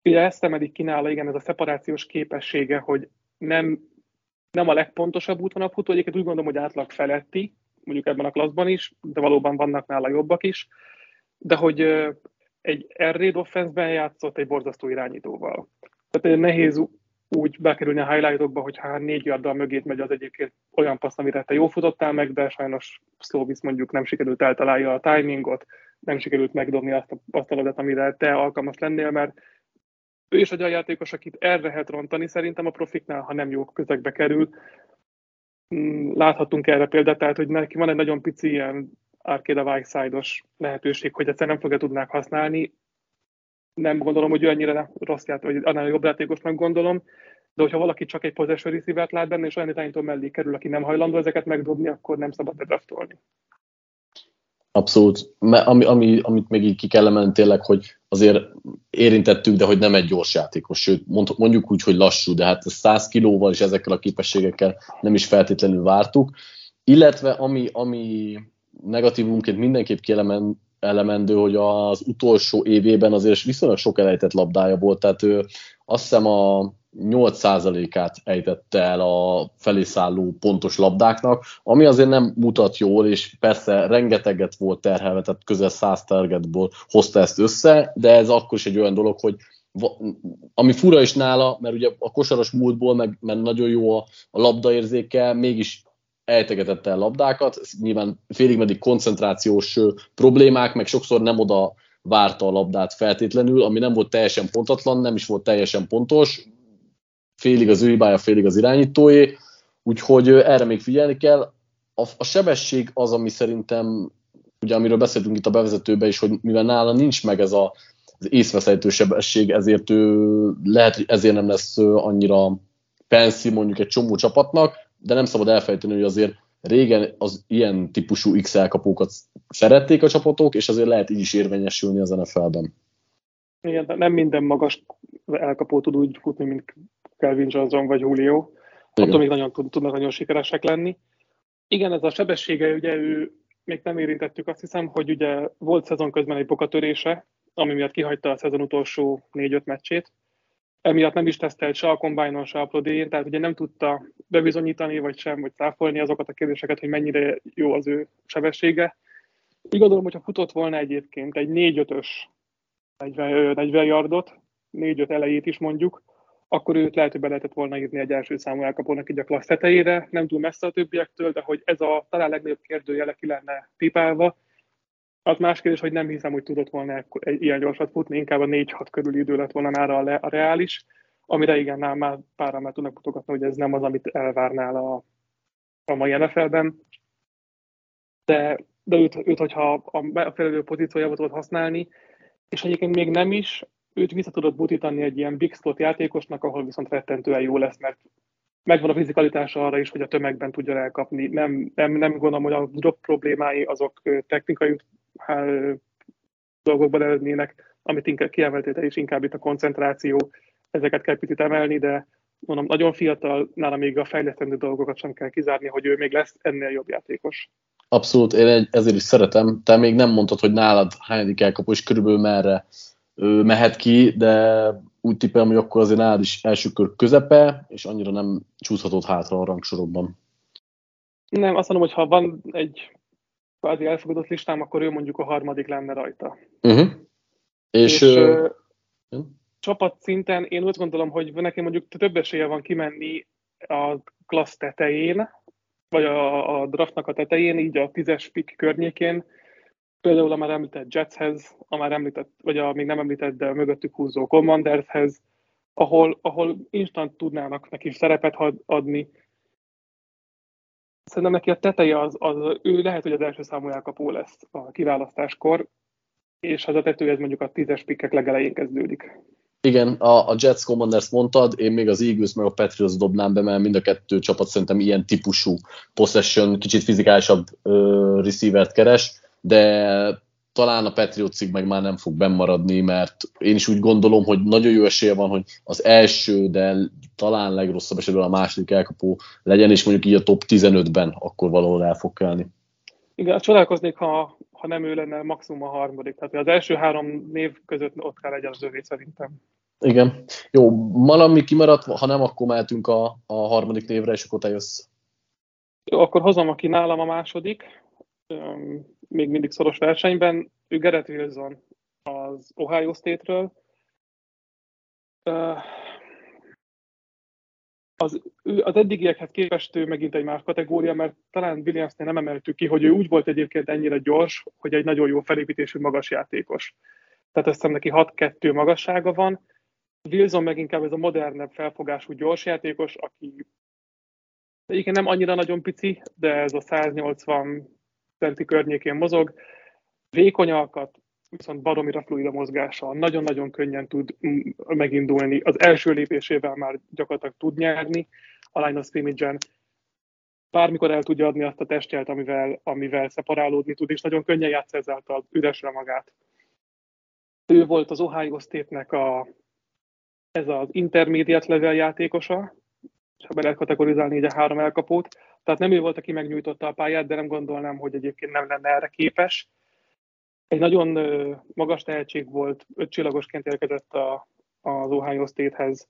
Speaker 2: Ugye ezt emelik ki nála, igen, ez a szeparációs képessége, hogy nem, nem a legpontosabb útvonalfutó, egyébként úgy gondolom, hogy átlag feletti, mondjuk ebben a klaszban is, de valóban vannak nála jobbak is, de hogy egy Air offense játszott egy borzasztó irányítóval. Tehát nehéz úgy bekerülni a highlightokba, hogy hát négy yarddal mögét megy az egyébként olyan passz, amire te jó futottál meg, de sajnos Slovis mondjuk nem sikerült eltalálja a timingot, nem sikerült megdobni azt a, azt a labdát, amire te alkalmas lennél, mert ő is egy olyan játékos, akit erre lehet rontani szerintem a profiknál, ha nem jó közegbe kerül. Mm, láthatunk erre példát, tehát hogy neki van egy nagyon pici ilyen Arcade Whiteside-os lehetőség, hogy egyszerűen nem fogja tudnák használni. Nem gondolom, hogy ő annyira rossz játék, vagy annál jobb játékosnak gondolom, de hogyha valaki csak egy possession receiver lát benne, és olyan irányító mellé kerül, aki nem hajlandó ezeket megdobni, akkor nem szabad bedraftolni.
Speaker 1: Abszolút. Ami, ami, amit még így ki kell emelni tényleg, hogy azért érintettük, de hogy nem egy gyors játékos, sőt mondjuk úgy, hogy lassú, de hát 100 kilóval és ezekkel a képességekkel nem is feltétlenül vártuk. Illetve ami, ami negatívunként mindenképp kielemendő, hogy az utolsó évében azért viszonylag sok elejtett labdája volt, tehát ő azt hiszem a 8%-át ejtette el a felészálló pontos labdáknak, ami azért nem mutat jól, és persze rengeteget volt terhelve, tehát közel 100 targetból hozta ezt össze, de ez akkor is egy olyan dolog, hogy ami fura is nála, mert ugye a kosaras múltból, meg, mert nagyon jó a, a labdaérzéke, mégis ejtegetette el labdákat, nyilván félig meddig koncentrációs problémák, meg sokszor nem oda várta a labdát feltétlenül, ami nem volt teljesen pontatlan, nem is volt teljesen pontos, félig az ő hibája, félig az irányítóé, úgyhogy erre még figyelni kell. A, a sebesség az, ami szerintem, ugye amiről beszéltünk itt a bevezetőben is, hogy mivel nála nincs meg ez a, az észveszejtő sebesség, ezért ő lehet, hogy ezért nem lesz annyira penszi mondjuk egy csomó csapatnak, de nem szabad elfelejteni, hogy azért régen az ilyen típusú X elkapókat szerették a csapatok, és azért lehet így is érvényesülni az NFL-ben.
Speaker 2: Igen, de nem minden magas elkapó tud úgy futni, mint Kelvin Johnson vagy Julio. Igen. Attól még nagyon tudnak nagyon sikeresek lenni. Igen, ez a sebessége, ugye ő még nem érintettük, azt hiszem, hogy ugye volt szezon közben egy bokatörése, ami miatt kihagyta a szezon utolsó négy-öt meccsét, emiatt nem is tesztelt se a kombájnon, se a prodén, tehát ugye nem tudta bebizonyítani, vagy sem, vagy száfolni azokat a kérdéseket, hogy mennyire jó az ő sebessége. Gondolom, hogyha futott volna egyébként egy 4-5-ös 40, 40 yardot, 4-5 elejét is mondjuk, akkor őt lehet, hogy be lehetett volna írni egy első számú elkapónak így a klassz tetejére, nem túl messze a többiektől, de hogy ez a talán legnagyobb kérdőjele ki lenne pipálva, az más kérdés, hogy nem hiszem, hogy tudott volna egy ilyen gyorsat futni, inkább a 4-6 körüli idő lett volna nára a, le, a reális, amire igen, nálam már páran már tudnak mutogatni, hogy ez nem az, amit elvárnál a, a mai NFL-ben. De, de őt, őt, hogyha a megfelelő pozíciójába tudod használni, és egyébként még nem is, őt vissza tudod butítani egy ilyen big slot játékosnak, ahol viszont rettentően jó lesz, mert megvan a fizikalitása arra is, hogy a tömegben tudja elkapni. Nem, nem, nem gondolom, hogy a drop problémái azok technikai dolgokban erednének, amit inkább kiemeltél is inkább itt a koncentráció, ezeket kell picit emelni, de mondom, nagyon fiatal, nála még a fejlesztendő dolgokat sem kell kizárni, hogy ő még lesz ennél jobb játékos.
Speaker 1: Abszolút, én ezért is szeretem. Te még nem mondtad, hogy nálad hányadik elkapó, és körülbelül merre ő mehet ki, de úgy tippelem, hogy akkor azért nálad is első kör közepe, és annyira nem csúszhatott hátra a rangsorokban.
Speaker 2: Nem, azt mondom, hogy ha van egy kvázi elfogadott listám, akkor ő mondjuk a harmadik lenne rajta.
Speaker 1: Uh-huh.
Speaker 2: És, és uh, csapat szinten én úgy gondolom, hogy neki mondjuk több esélye van kimenni a klassz tetején, vagy a, a draftnak a tetején, így a tízes pick környékén, például a már említett Jetshez, a már említett, vagy a még nem említett, de mögöttük húzó Commandershez, ahol, ahol instant tudnának neki szerepet adni. Szerintem neki a teteje az, az, ő lehet, hogy az első számú elkapó lesz a kiválasztáskor, és az a tető ez mondjuk a tízes pikkek legelején kezdődik.
Speaker 1: Igen, a, a Jets Commanders mondtad, én még az Eagles meg a Patriots dobnám be, mert mind a kettő csapat szerintem ilyen típusú possession, kicsit fizikálisabb uh, receivert keres, de talán a Patriotsig meg már nem fog bennmaradni, mert én is úgy gondolom, hogy nagyon jó esélye van, hogy az első, de talán legrosszabb esetben a második elkapó legyen, és mondjuk így a top 15-ben akkor valahol el fog kelni.
Speaker 2: Igen, csodálkoznék, ha, ha nem ő lenne maximum a harmadik. Tehát az első három név között ott kell legyen az övé szerintem.
Speaker 1: Igen. Jó, valami kimaradt, ha nem, akkor mehetünk a, a harmadik névre, és akkor te jössz.
Speaker 2: Jó, akkor hozom, aki nálam a második, még mindig szoros versenyben. Ő Gerett Wilson az Ohio State-ről. Az, az eddigiekhez képest ő megint egy más kategória, mert talán Williamsnél nem emeltük ki, hogy ő úgy volt egyébként ennyire gyors, hogy egy nagyon jó felépítésű magas játékos. Tehát azt hiszem neki 6-2 magassága van, Wilson meg inkább ez a modernebb felfogású gyors játékos, aki egyébként nem annyira nagyon pici, de ez a 180 centi környékén mozog. Vékony alkat, viszont baromira fluid a mozgása, nagyon-nagyon könnyen tud megindulni. Az első lépésével már gyakorlatilag tud nyerni a line of scrimmage Bármikor el tudja adni azt a testjelt, amivel, amivel szeparálódni tud, és nagyon könnyen játsz ezáltal üresre magát. Ő volt az Ohio State-nek a ez az intermediate level játékosa, és ha be lehet kategorizálni így a három elkapót. Tehát nem ő volt, aki megnyújtotta a pályát, de nem gondolnám, hogy egyébként nem lenne erre képes. Egy nagyon magas tehetség volt, öt csillagosként érkezett a, az Ohio State-hez.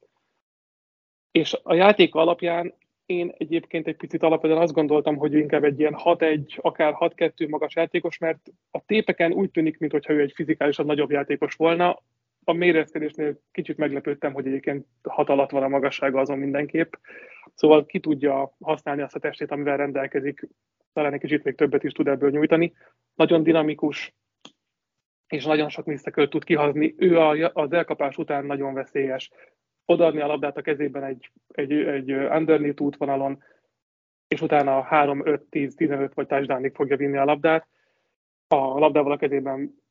Speaker 2: És a játék alapján én egyébként egy picit alapvetően azt gondoltam, hogy inkább egy ilyen 6-1, akár 6-2 magas játékos, mert a tépeken úgy tűnik, mintha ő egy fizikálisan nagyobb játékos volna, a mérezkedésnél kicsit meglepődtem, hogy egyébként hat alatt van a magassága azon mindenképp. Szóval ki tudja használni azt a testét, amivel rendelkezik, talán egy kicsit még többet is tud ebből nyújtani. Nagyon dinamikus, és nagyon sok misztekört tud kihazni. Ő az elkapás után nagyon veszélyes. Odaadni a labdát a kezében egy, egy, egy underneath útvonalon, és utána 3, 5, 10, 15 vagy touchdownig fogja vinni a labdát. A labdával a kezében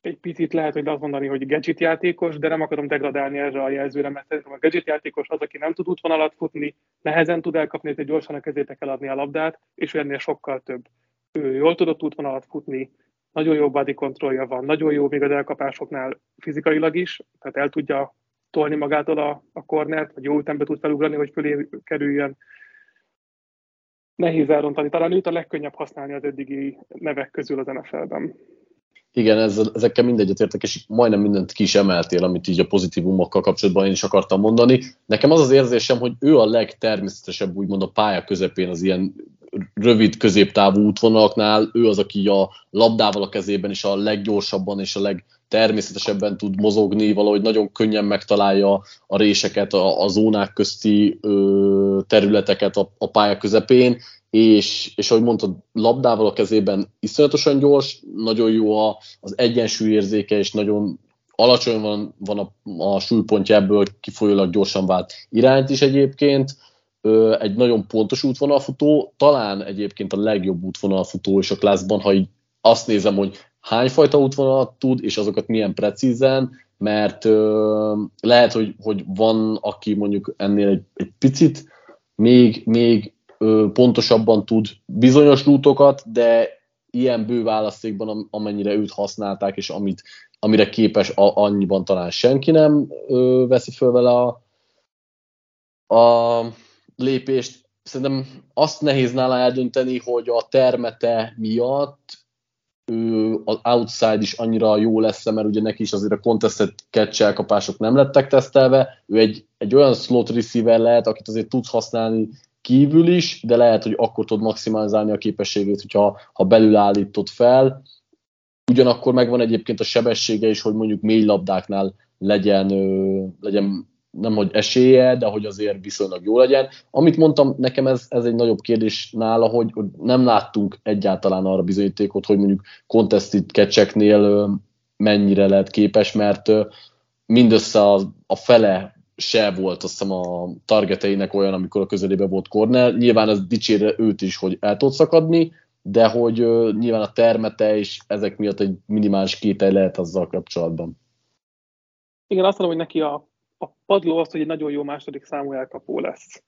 Speaker 2: egy picit lehet, hogy azt mondani, hogy gadget játékos, de nem akarom degradálni erre a jelzőre, mert szerintem a gadget játékos az, aki nem tud útvonalat futni, nehezen tud elkapni, hogy gyorsan a kezébe kell adni a labdát, és ő ennél sokkal több. Ő jól tudott útvonalat futni, nagyon jó body kontrollja van, nagyon jó még az elkapásoknál fizikailag is, tehát el tudja tolni magától a, a kornert, vagy jó ütembe tud felugrani, hogy fölé kerüljön. Nehéz elrontani. Talán őt a legkönnyebb használni az eddigi nevek közül az NFL-ben.
Speaker 1: Igen, ezzel, ezekkel mindegyet értek, és majdnem mindent ki is emeltél, amit így a pozitívumokkal kapcsolatban én is akartam mondani. Nekem az az érzésem, hogy ő a legtermészetesebb, úgymond a pálya közepén az ilyen rövid középtávú útvonalaknál, ő az, aki a labdával a kezében is a leggyorsabban és a legtermészetesebben tud mozogni, valahogy nagyon könnyen megtalálja a réseket, a, a zónák közti ö, területeket a, a pálya közepén, és, és ahogy mondtad, labdával a kezében iszonyatosan gyors, nagyon jó a, az egyensúlyérzéke, és nagyon alacsony van, van a, a súlypontja ebből kifolyólag gyorsan vált irányt is egyébként. Ö, egy nagyon pontos útvonalfutó, talán egyébként a legjobb útvonalfutó is a klászban, ha így azt nézem, hogy hányfajta útvonalat tud, és azokat milyen precízen, mert ö, lehet, hogy, hogy van, aki mondjuk ennél egy, egy picit még, még pontosabban tud bizonyos rútokat, de ilyen bő választékban, amennyire őt használták, és amit, amire képes, annyiban talán senki nem ö, veszi föl vele a, a lépést. Szerintem azt nehéz nála eldönteni, hogy a termete miatt ő az outside is annyira jó lesz, mert ugye neki is azért a contested catch elkapások nem lettek tesztelve, ő egy, egy olyan slot receiver lehet, akit azért tudsz használni kívül is, de lehet, hogy akkor tud maximalizálni a képességét, hogyha ha belül állítod fel. Ugyanakkor megvan egyébként a sebessége is, hogy mondjuk mély labdáknál legyen, legyen nem hogy esélye, de hogy azért viszonylag jó legyen. Amit mondtam, nekem ez, ez egy nagyobb kérdés nála, hogy, hogy nem láttunk egyáltalán arra bizonyítékot, hogy mondjuk contested catcheknél mennyire lehet képes, mert mindössze a, a fele se volt azt hiszem a targeteinek olyan, amikor a közelébe volt Cornell. Nyilván ez dicsére őt is, hogy el tud szakadni, de hogy uh, nyilván a termete és ezek miatt egy minimális kétel lehet azzal kapcsolatban.
Speaker 2: Igen, azt mondom, hogy neki a, a padló az, hogy egy nagyon jó második számú elkapó lesz.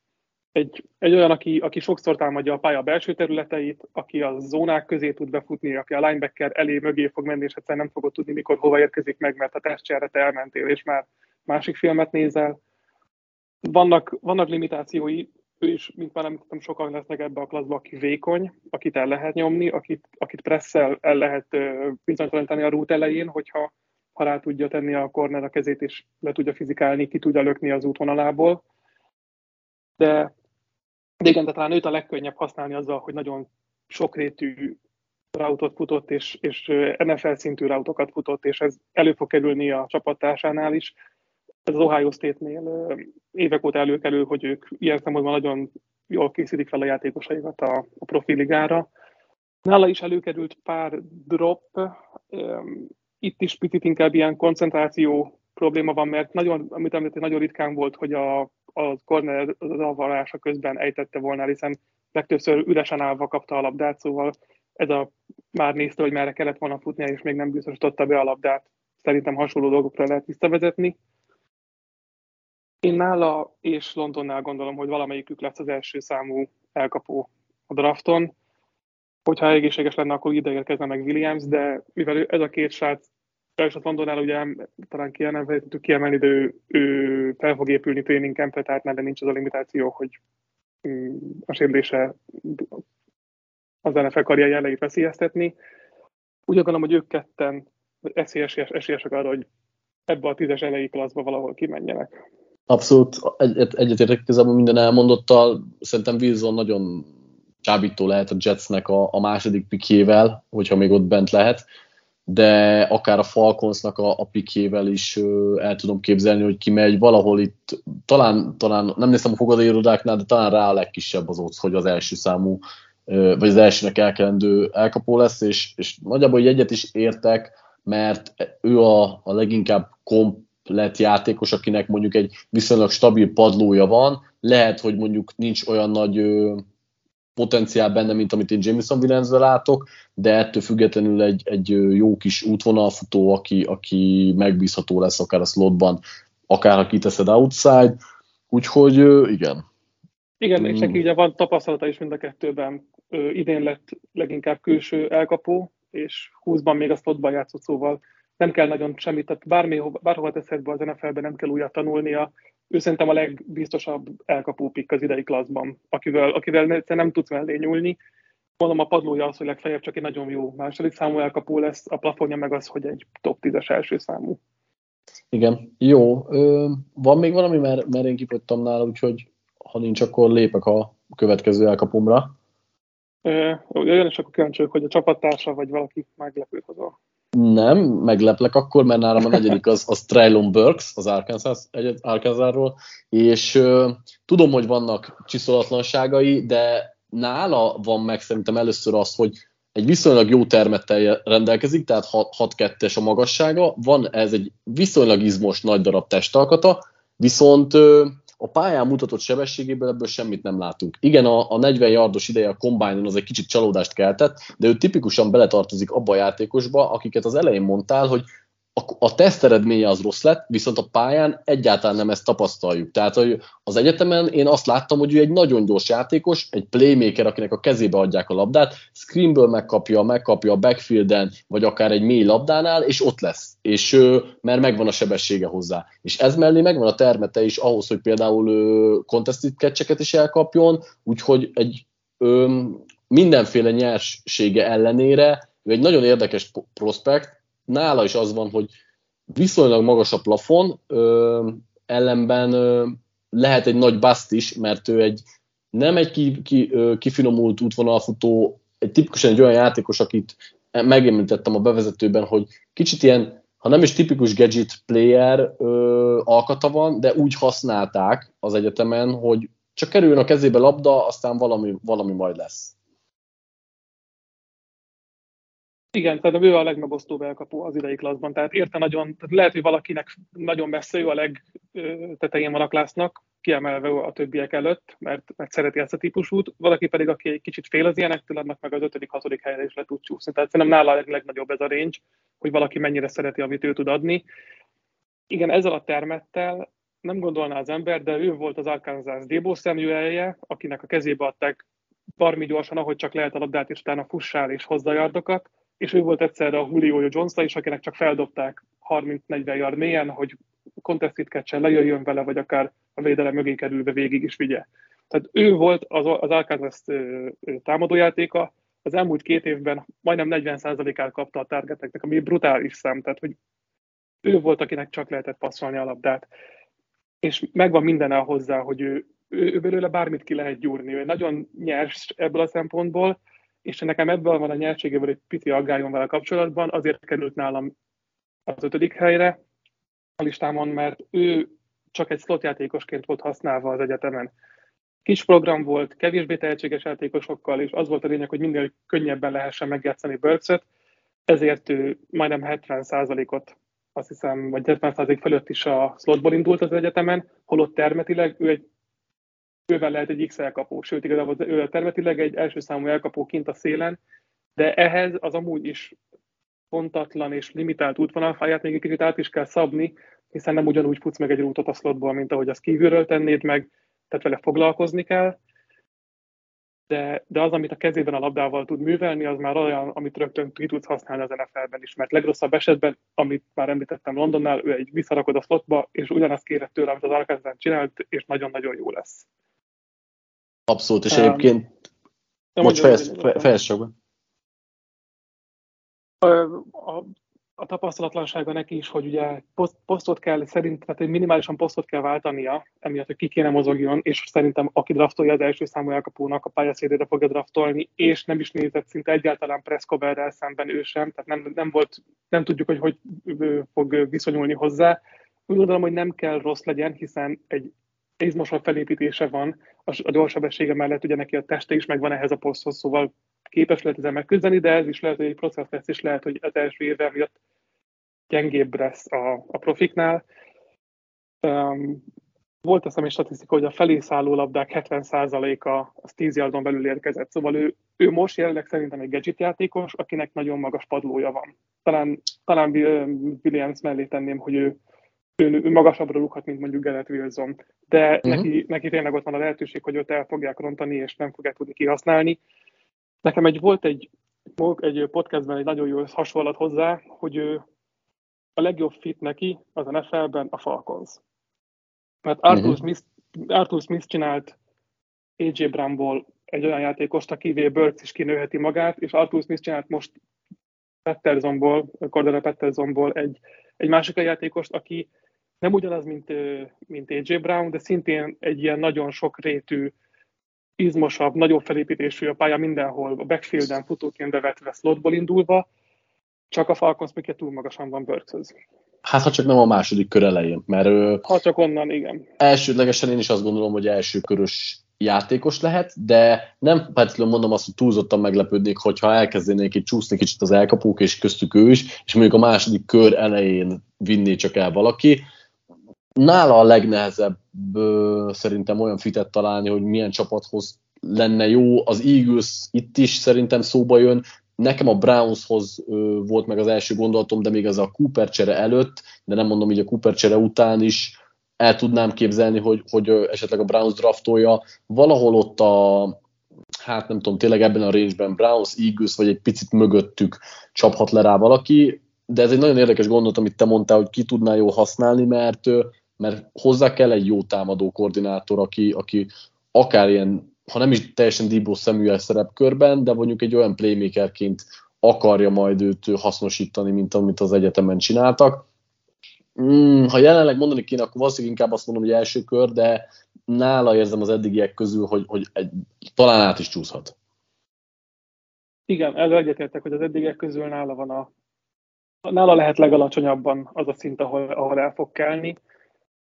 Speaker 2: Egy, egy olyan, aki, aki sokszor támadja a pálya belső területeit, aki a zónák közé tud befutni, aki a linebacker elé mögé fog menni, és egyszerűen nem fogod tudni, mikor hova érkezik meg, mert a testcsere te elmentél, és már másik filmet nézel. Vannak, vannak limitációi, ő is, mint már említettem, sokan lesznek ebbe a klaszba, aki vékony, akit el lehet nyomni, akit, akit presszel el lehet bizonytalanítani a rút elején, hogyha ha rá tudja tenni a corner a kezét, és le tudja fizikálni, ki tudja lökni az útvonalából. De, de igen, de talán őt a legkönnyebb használni azzal, hogy nagyon sokrétű rautot futott, és, és NFL szintű rautokat futott, és ez elő fog kerülni a csapattársánál is, ez az Ohio State-nél évek óta előkerül, hogy ők ilyen szempontból nagyon jól készítik fel a játékosaikat a, a profiligára. Nála is előkerült pár drop, itt is picit inkább ilyen koncentráció probléma van, mert nagyon, amit említett, nagyon ritkán volt, hogy a, a corner az avarása közben ejtette volna, hiszen legtöbbször üresen állva kapta a labdát, szóval ez a már nézte, hogy merre kellett volna futnia, és még nem biztosította be a labdát. Szerintem hasonló dolgokra lehet visszavezetni. Én nála és Londonnál gondolom, hogy valamelyikük lesz az első számú elkapó a drafton. Hogyha egészséges lenne, akkor ide érkezne meg Williams, de mivel ez a két srác, a Londonnál ugye talán kiemelhetjük kiemelni, de ő, ő fel fog épülni training campre, tehát nebe nincs az a limitáció, hogy mm, a sérülése az NFL karrierje elejét veszélyeztetni. Úgy gondolom, hogy ők ketten esélyesek, esélyesek arra, hogy ebbe a tízes elejé klaszba valahol kimenjenek.
Speaker 1: Abszolút egyet, egyetértek igazából minden elmondottal. Szerintem Wilson nagyon csábító lehet a Jetsnek a, a második pikjével, hogyha még ott bent lehet, de akár a Falconsnak a, a pikjével is ö, el tudom képzelni, hogy kimegy valahol itt, talán, talán nem néztem a fogadóirodáknál, de talán rá a legkisebb az ott, hogy az első számú, ö, vagy az elsőnek elkelendő elkapó lesz, és, és nagyjából egyet is értek, mert ő a, a leginkább komp lett játékos, akinek mondjuk egy viszonylag stabil padlója van, lehet, hogy mondjuk nincs olyan nagy ö, potenciál benne, mint amit én Jameson williams látok, de ettől függetlenül egy, egy jó kis útvonalfutó, aki, aki megbízható lesz akár a slotban, akár ha kiteszed outside, úgyhogy igen.
Speaker 2: Igen, és neki ugye van tapasztalata is mind a kettőben. Ö, idén lett leginkább külső elkapó, és 20-ban még a slotban játszott, szóval nem kell nagyon semmit, tehát bármi, bárhova teszed be az NFL-ben, nem kell újat tanulnia. Ő szerintem a legbiztosabb elkapó pikk az idei klasszban, akivel, akivel nem tudsz mellé nyúlni. Mondom, a padlója az, hogy legfeljebb csak egy nagyon jó második számú elkapó lesz, a plafonja meg az, hogy egy top 10-es első számú.
Speaker 1: Igen, jó. Ö, van még valami, mert, mert én kifogytam nála, úgyhogy ha nincs, akkor lépek a következő elkapomra.
Speaker 2: Olyan, és akkor kíváncsi hogy a csapattársa vagy valaki meglepőt hozol.
Speaker 1: Nem, megleplek akkor, mert nálam a negyedik az, az Traylon Burks, az Arkansas, Arkansasról, és uh, tudom, hogy vannak csiszolatlanságai, de nála van meg szerintem először az, hogy egy viszonylag jó termettel rendelkezik, tehát 6-2-es a magassága, van ez egy viszonylag izmos nagy darab testalkata, viszont uh, a pályán mutatott sebességéből ebből semmit nem látunk. Igen, a, a 40 yardos ideje a combine az egy kicsit csalódást keltett, de ő tipikusan beletartozik abba a játékosba, akiket az elején mondtál, hogy a, a teszt eredménye az rossz lett, viszont a pályán egyáltalán nem ezt tapasztaljuk. Tehát hogy az egyetemen én azt láttam, hogy ő egy nagyon gyors játékos, egy playmaker, akinek a kezébe adják a labdát, screenből megkapja, megkapja a backfielden, vagy akár egy mély labdánál, és ott lesz. És mert megvan a sebessége hozzá. És ez mellé megvan a termete is ahhoz, hogy például contested catcheket is elkapjon, úgyhogy egy ö, mindenféle nyersége ellenére ő egy nagyon érdekes prospekt, nála is az van, hogy viszonylag magas a plafon, ö, ellenben ö, lehet egy nagy bust is, mert ő egy nem egy ki, ki, ö, kifinomult útvonalfutó, egy tipikusan egy olyan játékos, akit megemlítettem a bevezetőben, hogy kicsit ilyen, ha nem is tipikus gadget player ö, alkata van, de úgy használták az egyetemen, hogy csak kerüljön a kezébe labda, aztán valami, valami majd lesz.
Speaker 2: Igen, tehát ő a legmegosztóbb elkapó az idei klaszban. Tehát érte nagyon, tehát lehet, hogy valakinek nagyon messze ő a legtetején van a klásznak, kiemelve a többiek előtt, mert, mert szereti ezt a típusút, valaki pedig, aki egy kicsit fél az ilyenektől, annak meg az ötödik, hatodik helyre is le tud csúszni. Tehát szerintem nála a legnagyobb ez a range, hogy valaki mennyire szereti, amit ő tud adni. Igen, ezzel a termettel nem gondolná az ember, de ő volt az Arkansas Debo Samuelje, akinek a kezébe adták barmi gyorsan, ahogy csak lehet a labdát, és utána fussál és hozza yardokat és ő volt egyszerre a Julio jones is, akinek csak feldobták 30-40 yard mélyen, hogy contested catch lejöjjön vele, vagy akár a védelem mögé kerülve végig is vigye. Tehát ő volt az, az Alcázas támadójátéka, az elmúlt két évben majdnem 40%-át kapta a targeteknek, ami brutális szám, tehát hogy ő volt, akinek csak lehetett passzolni a labdát. És megvan minden el hozzá, hogy ő, ő, ő belőle bármit ki lehet gyúrni. Ő nagyon nyers ebből a szempontból, és nekem ebből van a nyerségéből egy pici aggályom vele kapcsolatban, azért került nálam az ötödik helyre a listámon, mert ő csak egy slot játékosként volt használva az egyetemen. Kis program volt, kevésbé tehetséges játékosokkal, és az volt a lényeg, hogy minél könnyebben lehessen megjátszani Burks-et, ezért ő majdnem 70%-ot, azt hiszem, vagy 70% fölött is a slotból indult az egyetemen, holott termetileg ő egy bőven lehet egy X elkapó, sőt igazából ő termetileg egy első számú elkapó kint a szélen, de ehhez az amúgy is pontatlan és limitált útvonalfáját még egy kicsit át is kell szabni, hiszen nem ugyanúgy futsz meg egy rútot a slotból, mint ahogy az kívülről tennéd meg, tehát vele foglalkozni kell, de, de az, amit a kezében a labdával tud művelni, az már olyan, amit rögtön ki tudsz használni az NFL-ben is, mert legrosszabb esetben, amit már említettem Londonnál, ő egy visszarakod a slotba, és ugyanazt kéred tőle, amit az Arkansas csinált, és nagyon-nagyon jó lesz.
Speaker 1: Abszolút, és um, egyébként... Most fejezd, fejezd csak
Speaker 2: a, a tapasztalatlansága neki is, hogy ugye poszt, posztot kell, szerint, tehát egy minimálisan posztot kell váltania, emiatt, hogy ki kéne mozogjon, és szerintem aki draftolja az első számú elkapónak a pályaszédére fogja draftolni, és nem is nézett szinte egyáltalán Prescoberrel szemben ő sem, tehát nem, nem volt, nem tudjuk, hogy hogy fog viszonyulni hozzá. Úgy gondolom, hogy nem kell rossz legyen, hiszen egy izmosabb felépítése van, a gyorsebessége mellett ugye neki a teste is megvan ehhez a poszthoz, szóval képes lehet ezzel megküzdeni, de ez is lehet, hogy egy processz lesz, és lehet, hogy az első éve miatt gyengébb lesz a, a profiknál. Um, volt azt a statisztika, hogy a felé szálló labdák 70%-a az 10 yardon belül érkezett. Szóval ő, ő most jelenleg szerintem egy gadget játékos, akinek nagyon magas padlója van. Talán, talán Williams mellé tenném, hogy ő ő, ő magasabbra rúghat, mint mondjuk Gerett Wilson. De uh-huh. neki, neki tényleg ott van a lehetőség, hogy őt el fogják rontani, és nem fogják tudni kihasználni. Nekem egy volt egy, egy podcastben egy nagyon jó hasonlat hozzá, hogy ő a legjobb fit neki az a NFL-ben a Falcons. Mert Arthur, uh-huh. Smith, Arthur Smith csinált AJ Brownból egy olyan játékost, akivé Burks is kinőheti magát, és Arthur Smith csinált most Pettersonból, Cordero Pettersonból egy, egy másik játékost, aki nem ugyanaz, mint, mint AJ Brown, de szintén egy ilyen nagyon sok rétű, izmosabb, nagyobb felépítésű a pálya mindenhol, a backfielden futóként bevetve slotból indulva, csak a Falcons még túl magasan van Burks-höz.
Speaker 1: Hát, ha csak nem a második kör elején, mert...
Speaker 2: Ha csak onnan, igen.
Speaker 1: Elsődlegesen én is azt gondolom, hogy első körös játékos lehet, de nem feltétlenül mondom azt, hogy túlzottan meglepődnék, hogyha elkezdenék itt csúszni kicsit az elkapók, és köztük ő is, és mondjuk a második kör elején vinné csak el valaki nála a legnehezebb szerintem olyan fitet találni, hogy milyen csapathoz lenne jó. Az Eagles itt is szerintem szóba jön, Nekem a Brownshoz volt meg az első gondolatom, de még az a Cooper csere előtt, de nem mondom így a Cooper csere után is el tudnám képzelni, hogy, hogy esetleg a Browns draftolja. Valahol ott a, hát nem tudom, tényleg ebben a range-ben Browns, Eagles, vagy egy picit mögöttük csaphat le rá valaki, de ez egy nagyon érdekes gondolat, amit te mondtál, hogy ki tudná jól használni, mert, mert hozzá kell egy jó támadó koordinátor, aki, aki akár ilyen, ha nem is teljesen Debo Samuel szerepkörben, de mondjuk egy olyan playmakerként akarja majd őt hasznosítani, mint amit az egyetemen csináltak. Mm, ha jelenleg mondani kéne, akkor valószínűleg inkább azt mondom, hogy első kör, de nála érzem az eddigiek közül, hogy, hogy egy, talán át is csúszhat.
Speaker 2: Igen, ezzel egyetértek, hogy az eddigiek közül nála van a nála lehet legalacsonyabban az a szint, ahol, ahol el fog kelni.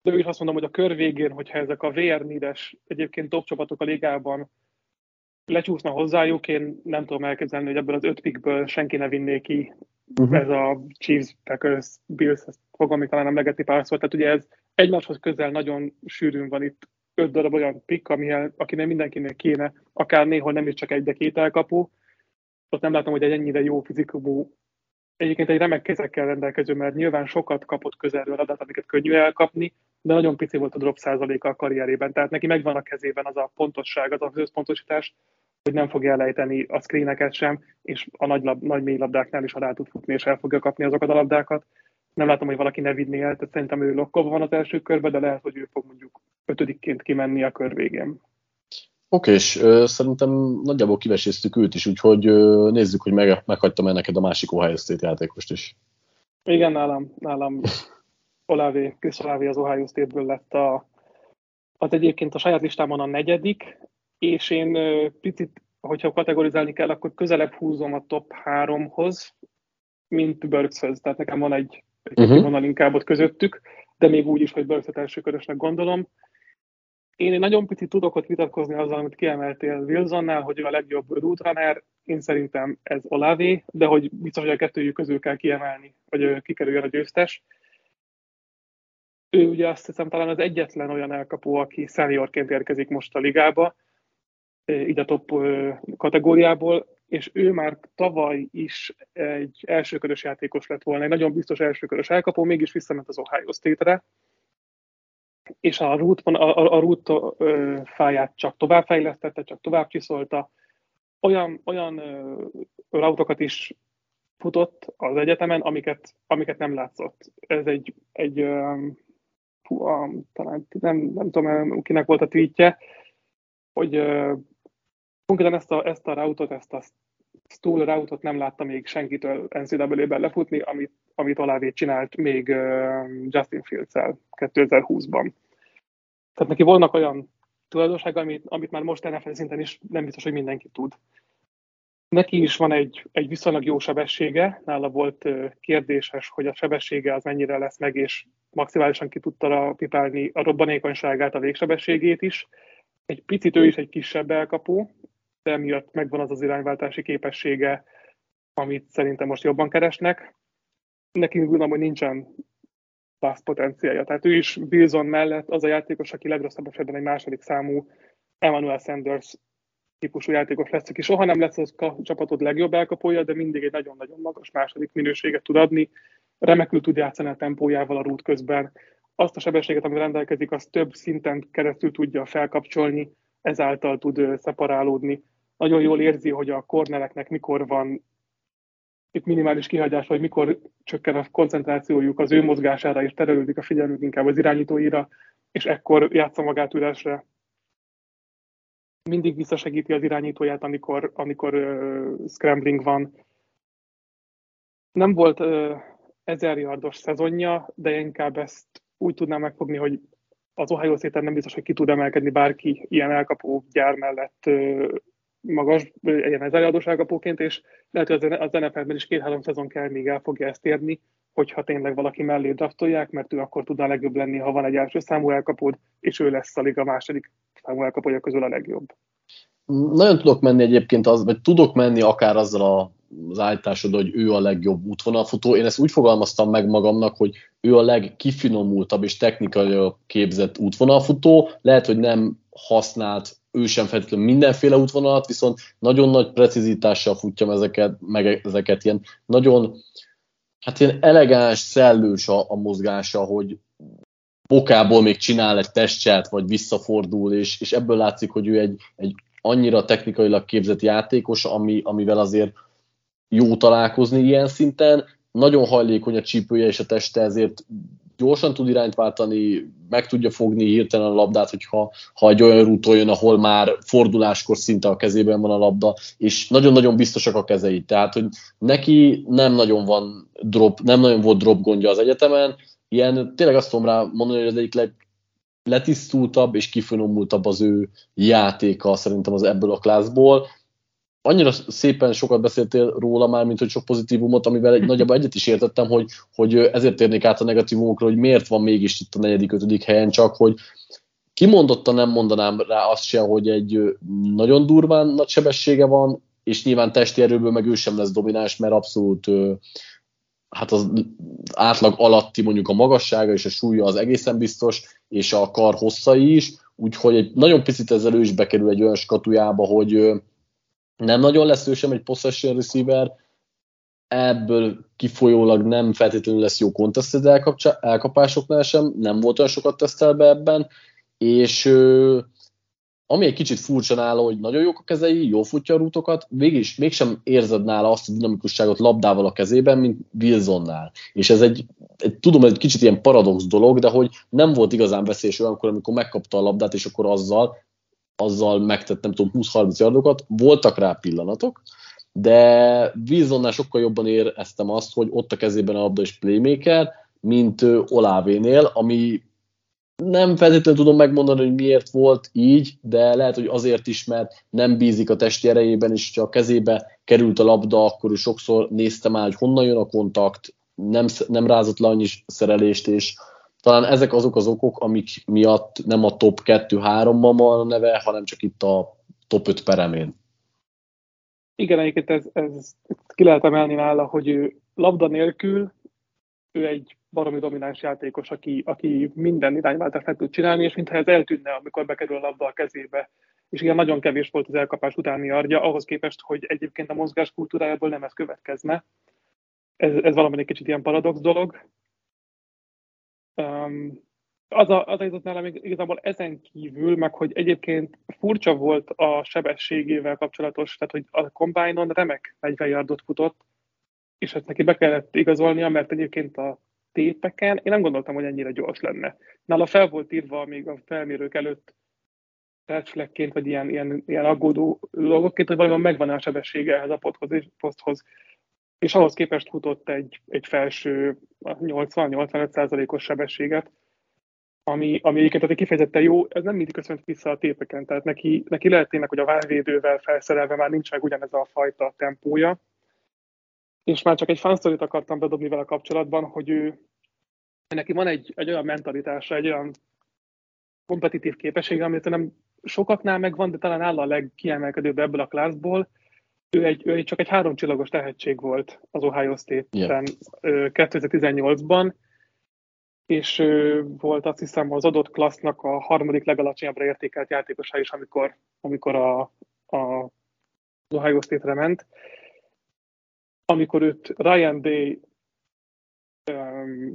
Speaker 2: De ő is azt mondom, hogy a kör végén, hogyha ezek a VR nídes egyébként top csapatok a ligában lecsúszna hozzájuk, én nem tudom elképzelni, hogy ebből az öt pickből senki ne vinné ki uh-huh. ez a Chiefs, Packers, Bills, ezt fogom még talán emlegetni párszor. Tehát ugye ez egymáshoz közel nagyon sűrűn van itt öt darab olyan pick, amivel, akinek mindenkinek kéne, akár néhol nem is csak egy, de két elkapó. Ott nem látom, hogy egy ennyire jó fizikumú, egyébként egy remek kezekkel rendelkező, mert nyilván sokat kapott közelről adat, amiket könnyű elkapni, de nagyon pici volt a drop százaléka a karrierében. Tehát neki megvan a kezében az a pontosság, az az összpontosítás, hogy nem fogja elejteni a screeneket sem, és a nagy, lab, nagy mély labdáknál is rá tud futni, és el fogja kapni azokat a labdákat. Nem látom, hogy valaki ne vinni el, tehát szerintem ő lokkolva van az első körben, de lehet, hogy ő fog mondjuk ötödikként kimenni a kör végén.
Speaker 1: Oké, és ö, szerintem nagyjából kiveséztük őt is, úgyhogy ö, nézzük, hogy meg, meghagytam el neked a másik Ohio State játékost is.
Speaker 2: Igen, nálam, nálam Olavé, Chris Olavé az Ohio State-ből lett a, az egyébként a saját listámon a negyedik, és én ö, picit, hogyha kategorizálni kell, akkor közelebb húzom a top háromhoz, mint Burkshez. Tehát nekem van egy uh-huh. vonal inkább ott közöttük, de még úgy is, hogy Burkset elsőkörösnek gondolom. Én egy nagyon picit tudok ott vitatkozni azzal, amit kiemeltél Wilsonnál, hogy ő a legjobb roadrunner, én szerintem ez Olavé, de hogy biztos, hogy a kettőjük közül kell kiemelni, hogy kikerüljön a győztes. Ő ugye azt hiszem talán az egyetlen olyan elkapó, aki seniorként érkezik most a ligába, a top kategóriából, és ő már tavaly is egy elsőkörös játékos lett volna, egy nagyon biztos elsőkörös elkapó, mégis visszament az Ohio State-re, és a root, a, a, a root fáját csak továbbfejlesztette, csak tovább csiszolta. Olyan, olyan ö, rautokat is futott az egyetemen, amiket, amiket nem látszott. Ez egy, egy a, talán nem, nem tudom, kinek volt a tweetje, hogy ö, konkrétan ezt a, ezt a routot, ezt a stool routot nem látta még senkitől NCAA-ben lefutni, amit, amit Olávét csinált még Justin Fields-el 2020-ban. Tehát neki vannak olyan tulajdonsága, amit, amit már most NFL szinten is nem biztos, hogy mindenki tud. Neki is van egy, egy viszonylag jó sebessége, nála volt kérdéses, hogy a sebessége az mennyire lesz meg, és maximálisan ki tudta pipálni a robbanékonyságát, a végsebességét is. Egy picit ő is egy kisebb elkapó, de emiatt megvan az az irányváltási képessége, amit szerintem most jobban keresnek. Neki gondolom, hogy nincsen pass potenciálja. Tehát ő is Wilson mellett az a játékos, aki legrosszabb esetben egy második számú Emmanuel Sanders típusú játékos lesz, aki soha nem lesz a csapatod legjobb elkapója, de mindig egy nagyon-nagyon magas második minőséget tud adni, remekül tud játszani a tempójával a rút közben, azt a sebességet, ami rendelkezik, az több szinten keresztül tudja felkapcsolni, ezáltal tud szeparálódni nagyon jól érzi, hogy a kornereknek mikor van itt minimális kihagyás, vagy mikor csökken a koncentrációjuk az ő mozgására, és terelődik a figyelmük inkább az irányítóira, és ekkor játsza magát üresre. Mindig visszasegíti az irányítóját, amikor, amikor uh, scrambling van. Nem volt uh, ezer yardos szezonja, de inkább ezt úgy tudnám megfogni, hogy az Ohio State nem biztos, hogy ki tud emelkedni bárki ilyen elkapó gyár mellett uh, magas, ilyen ez előadóságapóként, és lehet, hogy az NFL-ben is két-három szezon kell, még el fogja ezt érni, hogyha tényleg valaki mellé draftolják, mert ő akkor tudna legjobb lenni, ha van egy első számú elkapód, és ő lesz a liga második számú elkapója közül a legjobb.
Speaker 1: Nagyon tudok menni egyébként, az, vagy tudok menni akár azzal a, az állításod, hogy ő a legjobb útvonalfutó. Én ezt úgy fogalmaztam meg magamnak, hogy ő a legkifinomultabb és technikai képzett útvonalfutó. Lehet, hogy nem használt ő sem feltétlenül mindenféle útvonalat, viszont nagyon nagy precizitással futja ezeket, meg ezeket ilyen nagyon, hát ilyen elegáns, szellős a, a mozgása, hogy bokából még csinál egy testcselt, vagy visszafordul, és, és ebből látszik, hogy ő egy, egy annyira technikailag képzett játékos, ami, amivel azért jó találkozni ilyen szinten. Nagyon hajlékony a csípője és a teste, ezért gyorsan tud irányt váltani, meg tudja fogni hirtelen a labdát, hogyha ha egy olyan rúton jön, ahol már forduláskor szinte a kezében van a labda, és nagyon-nagyon biztosak a kezei. Tehát, hogy neki nem nagyon van drop, nem nagyon volt drop gondja az egyetemen, ilyen, tényleg azt tudom rá mondani, hogy az egyik leg, letisztultabb és kifinomultabb az ő játéka szerintem az ebből a klászból. Annyira szépen sokat beszéltél róla már, mint hogy sok pozitívumot, amivel egy, nagyjából egyet is értettem, hogy, hogy ezért térnék át a negatívumokra, hogy miért van mégis itt a negyedik, ötödik helyen, csak hogy kimondottan nem mondanám rá azt se, hogy egy nagyon durván nagy sebessége van, és nyilván testi erőből meg ő sem lesz domináns, mert abszolút hát az átlag alatti mondjuk a magassága és a súlya az egészen biztos, és a kar hosszai is, úgyhogy egy nagyon picit ezzel ő is bekerül egy olyan skatujába, hogy nem nagyon lesz ő sem egy possession receiver, ebből kifolyólag nem feltétlenül lesz jó contested elkapásoknál sem, nem volt olyan sokat tesztelve ebben, és ami egy kicsit furcsa nála, hogy nagyon jók a kezei, jó futja a rútokat, mégis mégsem érzed nála azt a dinamikusságot labdával a kezében, mint Wilsonnál. És ez egy, egy tudom, egy kicsit ilyen paradox dolog, de hogy nem volt igazán veszélyes olyankor, amikor megkapta a labdát, és akkor azzal, azzal megtett, nem tudom, 20-30 yardokat, voltak rá pillanatok, de Wilsonnál sokkal jobban éreztem azt, hogy ott a kezében a labda és playmaker, mint Olávénél, ami nem feltétlenül tudom megmondani, hogy miért volt így, de lehet, hogy azért is, mert nem bízik a testi erejében, és ha a kezébe került a labda, akkor ő sokszor nézte már, hogy honnan jön a kontakt, nem, nem rázott le annyi szerelést, és talán ezek azok az okok, amik miatt nem a top 2-3-ban van a neve, hanem csak itt a top 5 peremén.
Speaker 2: Igen, egyébként ez, ez ki lehet emelni nála, hogy ő labda nélkül, ő egy baromi domináns játékos, aki, aki minden irányváltást meg tud csinálni, és mintha ez eltűnne, amikor bekerül a labda a kezébe. És igen, nagyon kevés volt az elkapás utáni arja, ahhoz képest, hogy egyébként a mozgás kultúrájából nem ez következne. Ez, ez valami egy kicsit ilyen paradox dolog. Um, az a, az jutott nálam igazából ezen kívül, meg hogy egyébként furcsa volt a sebességével kapcsolatos, tehát hogy a combine-on remek 40 yardot futott, és ezt neki be kellett igazolnia, mert egyébként a tépeken, én nem gondoltam, hogy ennyire gyors lenne. Nála fel volt írva még a felmérők előtt percflekként, vagy ilyen, ilyen, ilyen aggódó dolgokként, hogy valóban megvan a sebessége ehhez a poszthoz, poszthoz. És ahhoz képest futott egy, egy felső 80-85%-os sebességet, ami, ami egyébként egy kifejezetten jó, ez nem mindig köszönt vissza a tépeken, tehát neki, neki lehet tényleg, hogy a válvédővel felszerelve már nincs meg ugyanez a fajta tempója, és már csak egy fansztorit akartam bedobni vele kapcsolatban, hogy ő, neki van egy, egy olyan mentalitása, egy olyan kompetitív képessége, amit nem sokaknál megvan, de talán áll a legkiemelkedőbb ebből a klászból. Ő, egy, ő egy, csak egy háromcsillagos tehetség volt az Ohio State-ben yeah. 2018-ban, és volt azt hiszem az adott klassznak a harmadik legalacsonyabbra értékelt játékosa is, amikor, amikor a, a, Ohio State-re ment amikor őt Ryan Day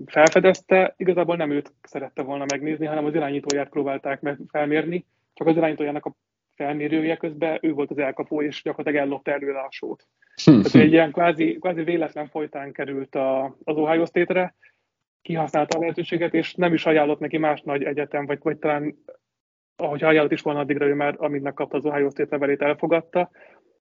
Speaker 2: felfedezte, igazából nem őt szerette volna megnézni, hanem az irányítóját próbálták meg felmérni, csak az irányítójának a felmérője közben ő volt az elkapó, és gyakorlatilag ellopta előle a sót. Tehát egy ilyen kvázi, kvázi véletlen folytán került a, az Ohio State-re, kihasználta a lehetőséget, és nem is ajánlott neki más nagy egyetem, vagy, vagy talán ahogy ajánlott is volna addigra, ő már amíg megkapta az Ohio State levelét, elfogadta,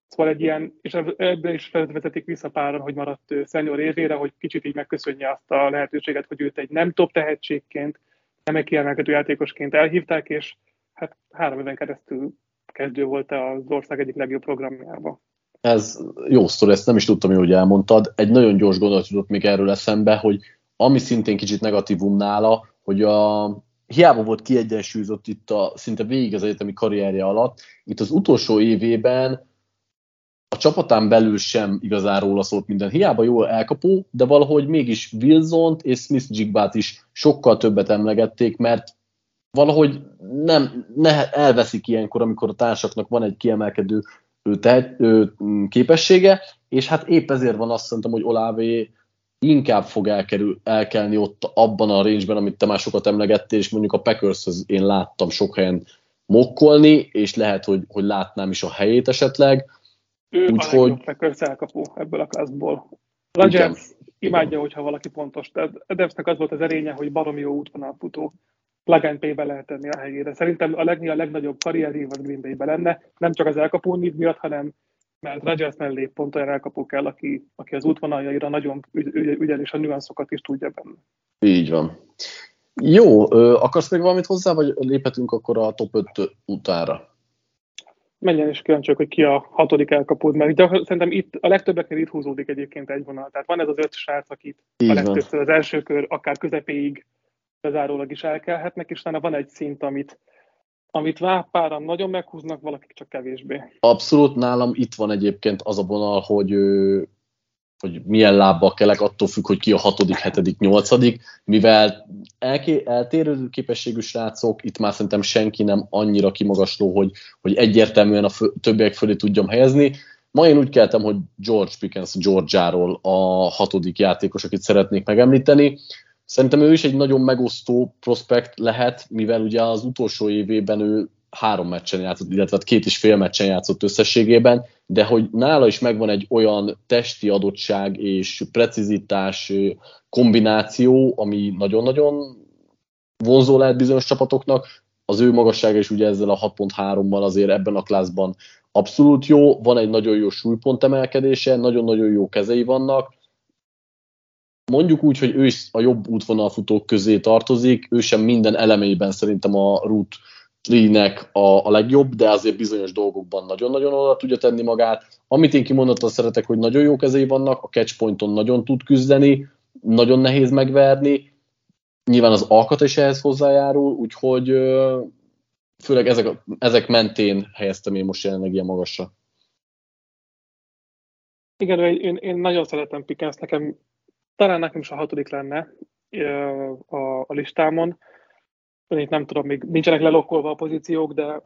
Speaker 2: Szóval egy ilyen, és ebben is felvezetik vissza páran, hogy maradt szenior évére, hogy kicsit így megköszönje azt a lehetőséget, hogy őt egy nem top tehetségként, nem egy kiemelkedő játékosként elhívták, és hát három éven keresztül kezdő volt az ország egyik legjobb programjába.
Speaker 1: Ez jó sztori, ezt nem is tudtam, hogy elmondtad. Egy nagyon gyors gondolat jutott még erről eszembe, hogy ami szintén kicsit negatívum nála, hogy a, hiába volt kiegyensúlyozott itt a szinte végig az egyetemi karrierje alatt, itt az utolsó évében a csapatán belül sem igazán róla szólt minden. Hiába jó elkapó, de valahogy mégis wilson és Smith Jigbát is sokkal többet emlegették, mert valahogy nem, ne, elveszik ilyenkor, amikor a társaknak van egy kiemelkedő ő tehet, ő, képessége, és hát épp ezért van azt szerintem, hogy Olávé inkább fog elkerül, elkelni ott abban a range amit te már sokat emlegettél, és mondjuk a packers én láttam sok helyen mokkolni, és lehet, hogy, hogy látnám is a helyét esetleg.
Speaker 2: Ő Úgyhogy... a Packers elkapó ebből a klasszból. Rodgers imádja, hogyha valaki pontos. Adamsnek az volt az erénye, hogy baromi jó útvonalfutó plug and pay-be lehet tenni a helyére. Szerintem a, leg, a legnagyobb karrierév az Green Bay-be lenne, nem csak az elkapó miatt, hanem mert Rodgers mellé pont olyan elkapó kell, aki, aki az útvonaljaira nagyon ügy, ügyel, és a nüanszokat is tudja benne.
Speaker 1: Így van. Jó, akarsz még valamit hozzá, vagy léphetünk akkor a top 5 utára?
Speaker 2: Menjen is kíváncsiak, hogy ki a hatodik elkapód, mert de szerintem itt a legtöbbeknél itt húzódik egyébként egy vonal. Tehát van ez az öt srác, akit Így a legtöbbször az első kör akár közepéig bezárólag is elkelhetnek, és utána van egy szint, amit, amit páran nagyon meghúznak, valakik csak kevésbé.
Speaker 1: Abszolút nálam itt van egyébként az a vonal, hogy hogy milyen lábbal kelek, attól függ, hogy ki a hatodik, hetedik, nyolcadik, mivel elké, eltérő képességű srácok, itt már szerintem senki nem annyira kimagasló, hogy, hogy egyértelműen a fő, többiek fölé tudjam helyezni. Ma én úgy keltem, hogy George Pickens Georgiáról a hatodik játékos, akit szeretnék megemlíteni. Szerintem ő is egy nagyon megosztó prospekt lehet, mivel ugye az utolsó évében ő három meccsen játszott, illetve hát két és fél meccsen játszott összességében, de hogy nála is megvan egy olyan testi adottság és precizitás kombináció, ami nagyon-nagyon vonzó lehet bizonyos csapatoknak, az ő magassága is ugye ezzel a 6.3-mal azért ebben a klászban abszolút jó, van egy nagyon jó súlypont emelkedése, nagyon-nagyon jó kezei vannak, mondjuk úgy, hogy ő is a jobb útvonalfutók közé tartozik, ő sem minden elemében szerintem a Root Lee-nek a, a legjobb, de azért bizonyos dolgokban nagyon-nagyon oda tudja tenni magát. Amit én kimondottan szeretek, hogy nagyon jó kezei vannak, a catchpointon nagyon tud küzdeni, nagyon nehéz megverni, nyilván az alkat is ehhez hozzájárul, úgyhogy főleg ezek, ezek mentén helyeztem én most jelenleg ilyen magasra.
Speaker 2: Igen, én, én nagyon szeretem Pickens, nekem talán nekem is a hatodik lenne a, a listámon itt nem tudom, még nincsenek lelokkolva a pozíciók, de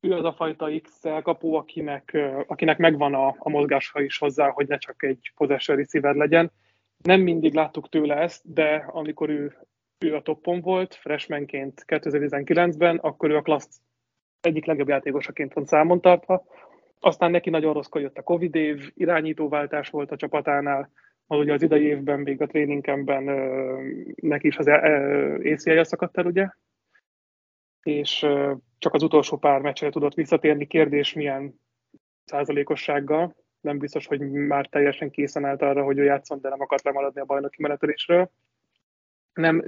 Speaker 2: ő az a fajta X elkapó, akinek, akinek megvan a, a mozgása is hozzá, hogy ne csak egy possession receiver legyen. Nem mindig láttuk tőle ezt, de amikor ő, ő a toppon volt, freshmanként 2019-ben, akkor ő a klassz egyik legjobb játékosaként van számon tartva. Aztán neki nagyon rosszkor jött a Covid év, irányítóváltás volt a csapatánál, az ugye az idei évben még a tréningemben neki is az ACL-je szakadt el, ugye? És csak az utolsó pár meccsre tudott visszatérni. Kérdés, milyen százalékossággal. Nem biztos, hogy már teljesen készen állt arra, hogy ő játszon, de nem akart lemaradni a bajnoki menetelésről. Nem,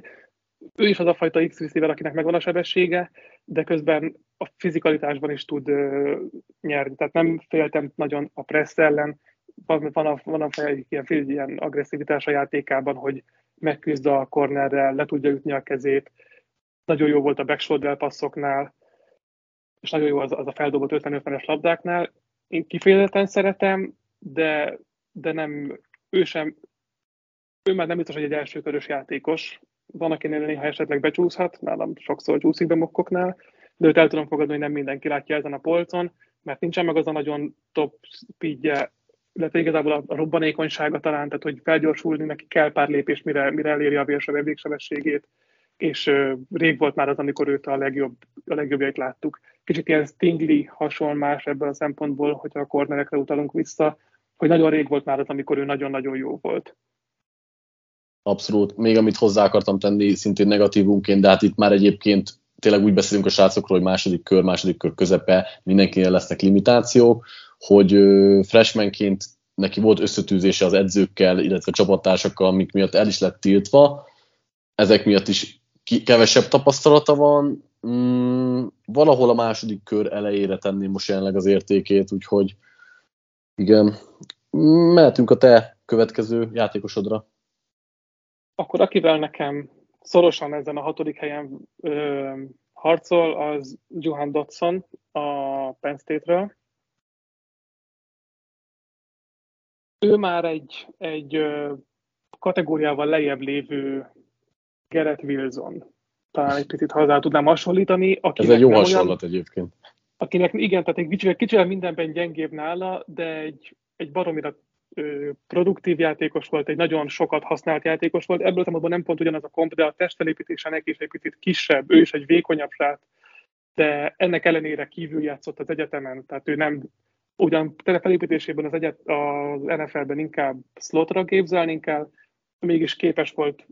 Speaker 2: ő is az a fajta x receiver, akinek megvan a sebessége, de közben a fizikalitásban is tud uh, nyerni. Tehát nem féltem nagyon a pressz ellen, van, van, a, van a egy ilyen, ilyen agresszivitás a játékában, hogy megküzd a cornerrel, le tudja ütni a kezét. Nagyon jó volt a backshoulder passzoknál, és nagyon jó az, az a feldobott 50-50-es labdáknál. Én kifejezetten szeretem, de, de nem, ő sem, ő már nem biztos, hogy egy elsőkörös játékos. Van, akinél néha esetleg becsúszhat, nálam sokszor csúszik be mokkoknál, de őt el tudom fogadni, hogy nem mindenki látja ezen a polcon, mert nincsen meg az a nagyon top speedje, illetve igazából a robbanékonysága talán, tehát hogy felgyorsulni neki kell pár lépés, mire, mire eléri a végsebességét, és uh, rég volt már az, amikor őt a legjobb, a legjobbjait láttuk. Kicsit ilyen Stingley hasonlás ebből a szempontból, hogyha a kornerekre utalunk vissza, hogy nagyon rég volt már az, amikor ő nagyon-nagyon jó volt.
Speaker 1: Abszolút. Még amit hozzá akartam tenni, szintén negatívunként, de hát itt már egyébként tényleg úgy beszélünk a srácokról, hogy második kör, második kör közepe, mindenkinél lesznek limitációk hogy freshmanként neki volt összetűzése az edzőkkel, illetve csapattársakkal, amik miatt el is lett tiltva. Ezek miatt is kevesebb tapasztalata van. Mm, valahol a második kör elejére tenném most jelenleg az értékét, úgyhogy igen. Mehetünk a te következő játékosodra.
Speaker 2: Akkor akivel nekem szorosan ezen a hatodik helyen ö, harcol, az Johan Dodson a Penn State-ről. Ő már egy, egy kategóriával lejjebb lévő Gerett Wilson. talán egy picit hozzá tudnám hasonlítani.
Speaker 1: Ez egy jó hasonlat olyan, egyébként.
Speaker 2: Akinek igen, tehát egy kicsivel, kicsivel mindenben gyengébb nála, de egy, egy baromira produktív játékos volt, egy nagyon sokat használt játékos volt. Ebből a nem pont ugyanaz a komp, de a testfelépítése neki is egy picit kisebb, ő is egy vékonyabb srác, de ennek ellenére kívül játszott az egyetemen, tehát ő nem ugyan felépítésében az, egyet, az NFL-ben inkább slotra képzelni kell, mégis képes volt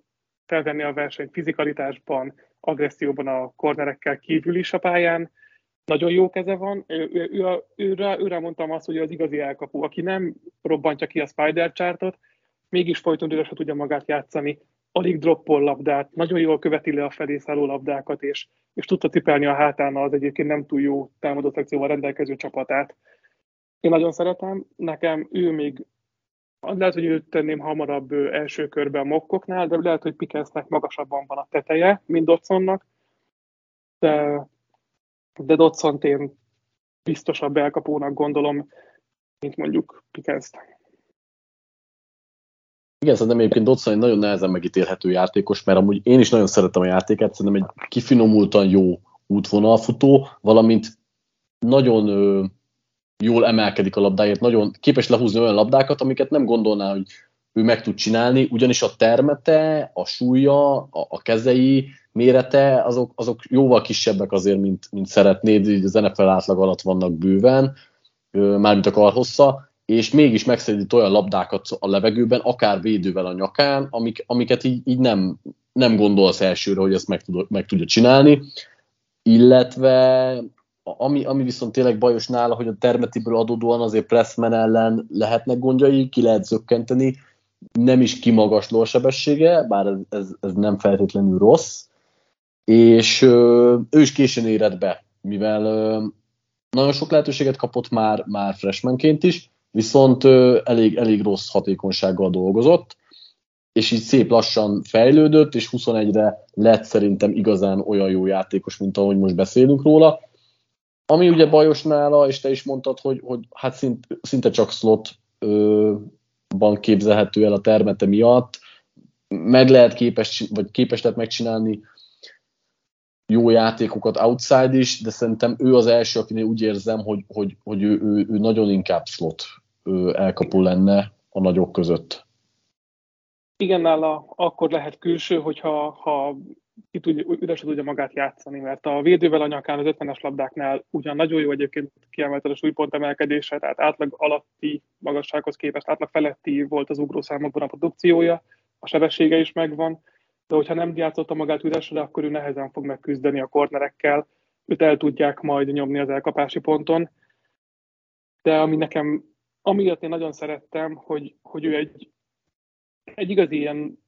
Speaker 2: felvenni a versenyt fizikalitásban, agresszióban a kornerekkel kívül is a pályán, nagyon jó keze van, ő, ő, ő, őre, őre mondtam azt, hogy az igazi elkapu, aki nem robbantja ki a spider chartot, mégis folyton se tudja magát játszani, alig droppol labdát, nagyon jól követi le a felé szálló labdákat, és, és tudta cipelni a hátán az egyébként nem túl jó támadó szekcióval rendelkező csapatát. Én nagyon szeretem, nekem ő még lehet, hogy őt tenném hamarabb első körbe a mokkoknál, de lehet, hogy Pickensnek magasabban van a teteje, mint Dotsonnak, de de dodson én biztosabb elkapónak gondolom, mint mondjuk pickens
Speaker 1: Igen, szerintem egyébként Dodson egy nagyon nehezen megítélhető játékos, mert amúgy én is nagyon szeretem a játékát, szerintem egy kifinomultan jó útvonalfutó, valamint nagyon jól emelkedik a labdáért, nagyon képes lehúzni olyan labdákat, amiket nem gondolná, hogy ő meg tud csinálni, ugyanis a termete, a súlya, a, a kezei, mérete, azok, azok jóval kisebbek azért, mint, mint szeretnéd, így az NFL átlag alatt vannak bőven, mármint a karhossza, és mégis megszedít olyan labdákat a levegőben, akár védővel a nyakán, amik, amiket így, így nem, nem gondolsz elsőre, hogy ezt meg, tud, meg tudja csinálni, illetve ami, ami viszont tényleg bajos nála, hogy a termetiből adódóan azért Pressman ellen lehetnek gondjai, ki lehet zökkenteni, nem is kimagasló sebessége, bár ez, ez, ez nem feltétlenül rossz, és ő is későn érett be, mivel nagyon sok lehetőséget kapott már, már freshmanként is, viszont elég, elég rossz hatékonysággal dolgozott, és így szép lassan fejlődött, és 21-re lett szerintem igazán olyan jó játékos, mint ahogy most beszélünk róla. Ami ugye bajos nála, és te is mondtad, hogy, hogy hát szint, szinte csak slotban képzelhető el a termete miatt, meg lehet képes, vagy képes lehet megcsinálni jó játékokat outside is, de szerintem ő az első, akinél úgy érzem, hogy, hogy, hogy ő, ő, ő nagyon inkább slot elkapó lenne a nagyok között.
Speaker 2: Igen, nála akkor lehet külső, hogyha ha ki tudja, üres tudja magát játszani, mert a védővel a nyakán az 50-es labdáknál ugyan nagyon jó egyébként kiemelte a súlypont emelkedése, tehát átlag alatti magassághoz képest átlag feletti volt az ugrószámokban a produkciója, a sebessége is megvan, de hogyha nem játszotta magát üresre, akkor ő nehezen fog megküzdeni a kornerekkel, őt el tudják majd nyomni az elkapási ponton. De ami nekem, amiatt én nagyon szerettem, hogy, hogy ő egy, egy igazi ilyen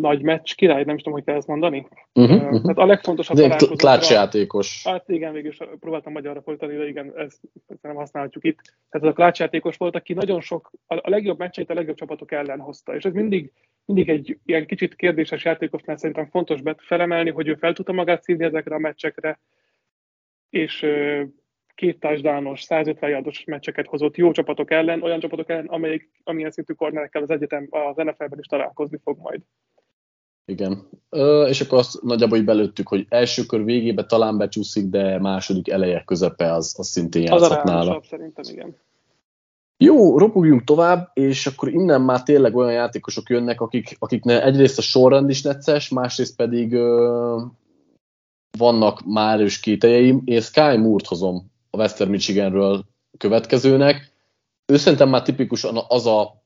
Speaker 2: nagy meccs király, nem is tudom, hogy kell ezt mondani. Uh-huh, uh-huh. Tehát a legfontosabb
Speaker 1: találkozókra... játékos.
Speaker 2: Hát igen, végül próbáltam magyarra fordítani, de igen, ezt, ezt nem használhatjuk itt. Tehát az a klácsjátékos volt, aki nagyon sok, a, legjobb meccseit a legjobb csapatok ellen hozta, és ez mindig, mindig egy ilyen kicsit kérdéses játékosnál szerintem fontos felemelni, hogy ő fel tudta magát szívni ezekre a meccsekre, és két touchdownos, 150 yardos meccseket hozott jó csapatok ellen, olyan csapatok ellen, amelyik, amilyen szintű kornerekkel az egyetem az NFL-ben is találkozni fog majd.
Speaker 1: Igen. Ö, és akkor azt nagyjából így belőttük, hogy első kör végébe talán becsúszik, de második eleje közepe az, az szintén játszhat nála.
Speaker 2: szerintem, igen.
Speaker 1: Jó, ropogjunk tovább, és akkor innen már tényleg olyan játékosok jönnek, akik, akiknek egyrészt a sorrend is necces, másrészt pedig ö, vannak már erős kételjeim. Én Sky Moore-t hozom a Western Michiganről következőnek. Ő szerintem már tipikusan az a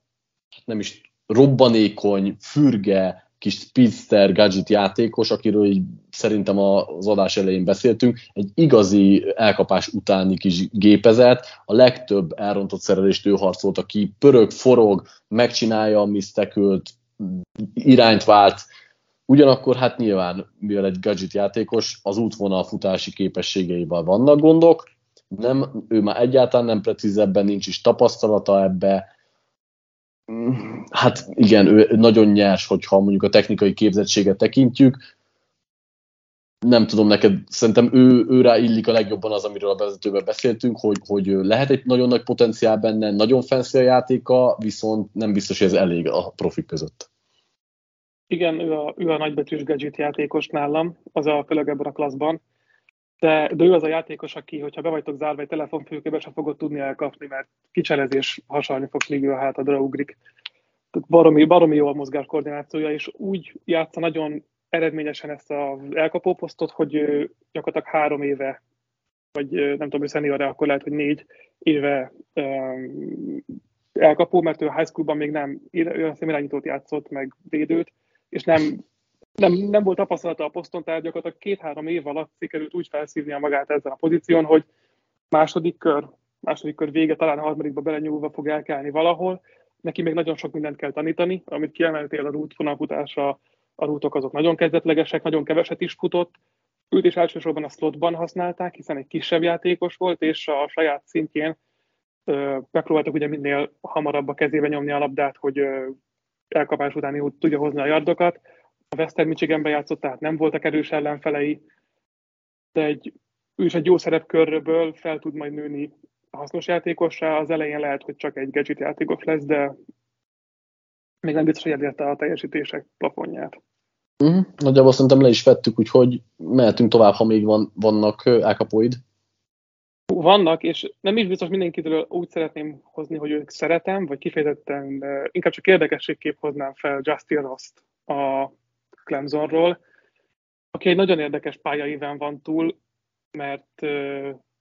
Speaker 1: nem is robbanékony, fürge, kis speedster gadget játékos, akiről így szerintem az adás elején beszéltünk, egy igazi elkapás utáni kis gépezet, a legtöbb elrontott szerelést ő harcolta ki, pörög, forog, megcsinálja a misztekült, irányt vált, ugyanakkor hát nyilván, mivel egy gadget játékos, az útvonal futási képességeivel vannak gondok, nem, ő már egyáltalán nem precízebben, nincs is tapasztalata ebbe, hát igen, ő nagyon nyers, hogyha mondjuk a technikai képzettséget tekintjük. Nem tudom neked, szerintem ő, ő rá illik a legjobban az, amiről a vezetőben beszéltünk, hogy, hogy lehet egy nagyon nagy potenciál benne, nagyon fancy a játéka, viszont nem biztos, hogy ez elég a profik között.
Speaker 2: Igen, ő a, ő a nagybetűs gadget játékos nálam, az a főleg ebben a klaszban. De, de ő az a játékos, aki, hogyha be vagytok zárva egy telefonfülkébe, sem fogod tudni elkapni, mert kicserezés hasalni fogsz, ő a hátadra ugrik. Baromi, baromi jó a mozgáskoordinációja, és úgy játsza nagyon eredményesen ezt az elkapó posztot, hogy gyakorlatilag három éve, vagy nem tudom, hogy szenior akkor lehet, hogy négy éve elkapó, mert ő high schoolban még nem, ő irányítót játszott, meg védőt, és nem, nem, nem volt tapasztalata a poszton, tehát gyakorlatilag két-három év alatt sikerült úgy felszívnia magát ezen a pozíción, hogy második kör, második kör vége, talán a harmadikba belenyúlva fog elkelni valahol. Neki még nagyon sok mindent kell tanítani, amit kiemeltél a rút vonalfutásra, a rútok azok nagyon kezdetlegesek, nagyon keveset is futott. Őt is elsősorban a slotban használták, hiszen egy kisebb játékos volt, és a saját szintjén megpróbáltak ugye minél hamarabb a kezébe nyomni a labdát, hogy elkapás utáni úgy tudja hozni a yardokat. A Western Michiganben játszott, tehát nem voltak erős ellenfelei, de egy, ő is egy jó szerepkörből fel tud majd nőni a hasznos játékosra. Az elején lehet, hogy csak egy gadget játékos lesz, de még nem biztos, hogy elérte a teljesítések plafonját.
Speaker 1: Uh-huh. Nagyjából szerintem le is vettük, úgyhogy mehetünk tovább, ha még van, vannak elkapóid.
Speaker 2: Vannak, és nem is biztos mindenkitől úgy szeretném hozni, hogy ők szeretem, vagy kifejezetten inkább csak érdekességképp hoznám fel Justin Rost a Clemsonról, aki egy nagyon érdekes pályaíven van túl, mert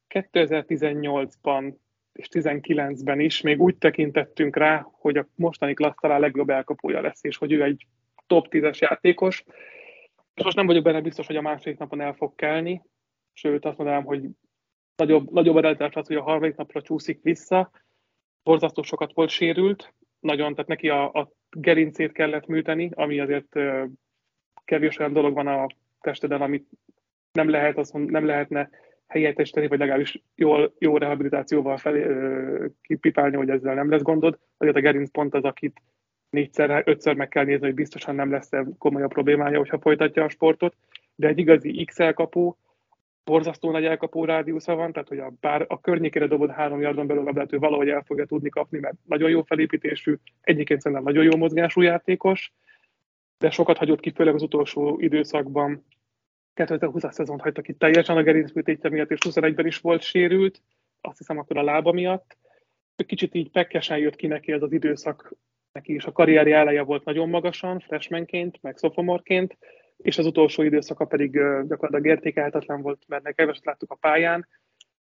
Speaker 2: 2018-ban és 19-ben is még úgy tekintettünk rá, hogy a mostani klassz legjobb elkapója lesz, és hogy ő egy top 10-es játékos. Most nem vagyok benne biztos, hogy a második napon el fog kelni, sőt azt mondanám, hogy nagyobb, nagyobb eredetás az, hogy a harmadik napra csúszik vissza. Borzasztó sokat volt sérült, nagyon, tehát neki a, a gerincét kellett műteni, ami azért kevés olyan dolog van a testeden, amit nem lehet, azt mond, nem lehetne helyettesíteni, vagy legalábbis jól, jó rehabilitációval felé, ö, kipipálni, hogy ezzel nem lesz gondod. Azért a gerinc pont az, akit négyszer, ötször meg kell nézni, hogy biztosan nem lesz komolyabb problémája, hogyha folytatja a sportot. De egy igazi XL kapó, borzasztó nagy elkapó rádiusza van, tehát hogy a, bár a környékére dobod három yardon belül labdát, ő valahogy el fogja tudni kapni, mert nagyon jó felépítésű, egyébként szerintem nagyon jó mozgású játékos, de sokat hagyott ki, főleg az utolsó időszakban. 2020-as szezont hagyta ki teljesen a gerincműtétje miatt, és 21-ben is volt sérült, azt hiszem akkor a lába miatt. Kicsit így pekkesen jött ki neki ez az időszak, neki is a karrierje eleje volt nagyon magasan, freshmanként, meg sophomore és az utolsó időszaka pedig gyakorlatilag értékelhetetlen volt, mert neki keveset láttuk a pályán,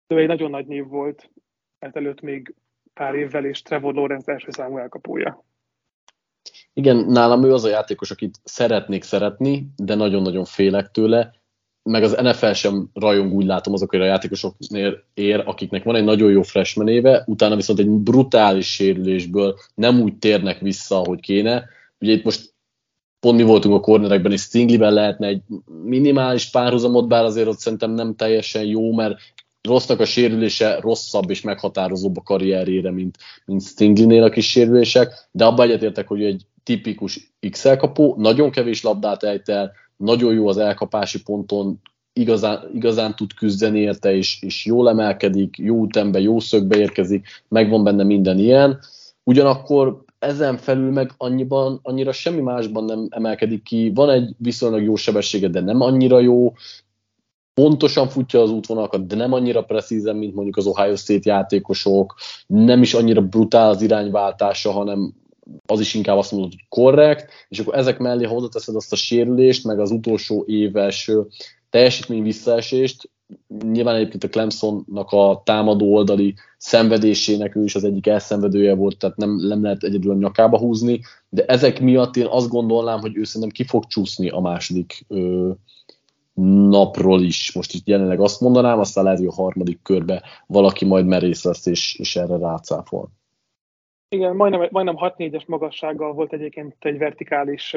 Speaker 2: de egy nagyon nagy név volt ezelőtt még pár évvel, és Trevor Lawrence első számú elkapója.
Speaker 1: Igen, nálam ő az a játékos, akit szeretnék szeretni, de nagyon-nagyon félek tőle, meg az NFL sem rajong úgy látom azokért a játékosoknél ér, akiknek van egy nagyon jó freshman éve, utána viszont egy brutális sérülésből nem úgy térnek vissza, ahogy kéne. Ugye itt most pont mi voltunk a cornerekben, és Stingleyben lehetne egy minimális párhuzamot, bár azért ott szerintem nem teljesen jó, mert rossznak a sérülése rosszabb és meghatározóbb a karrierjére, mint, mint Stingley-nél a kis sérülések, de abban egyetértek, hogy egy tipikus XL kapó, nagyon kevés labdát ejt el, nagyon jó az elkapási ponton, igazán, igazán tud küzdeni érte, és, és jól emelkedik, jó ütembe, jó szögbe érkezik, megvan benne minden ilyen. Ugyanakkor ezen felül meg annyiban, annyira semmi másban nem emelkedik ki. Van egy viszonylag jó sebessége, de nem annyira jó. Pontosan futja az útvonalakat, de nem annyira precízen, mint mondjuk az Ohio State játékosok. Nem is annyira brutál az irányváltása, hanem az is inkább azt mondod, hogy korrekt, és akkor ezek mellé hozzáteszed azt a sérülést, meg az utolsó éves teljesítmény visszaesést, nyilván egyébként a Clemsonnak a támadó oldali szenvedésének ő is az egyik elszenvedője volt, tehát nem, nem lehet egyedül a nyakába húzni, de ezek miatt én azt gondolnám, hogy ő szerintem ki fog csúszni a második ö, napról is. Most itt jelenleg azt mondanám, aztán lehet, hogy a harmadik körbe valaki majd merész lesz, és, és erre rácáfol.
Speaker 2: Igen, majdnem, majdnem 6-4-es magassággal volt egyébként egy vertikális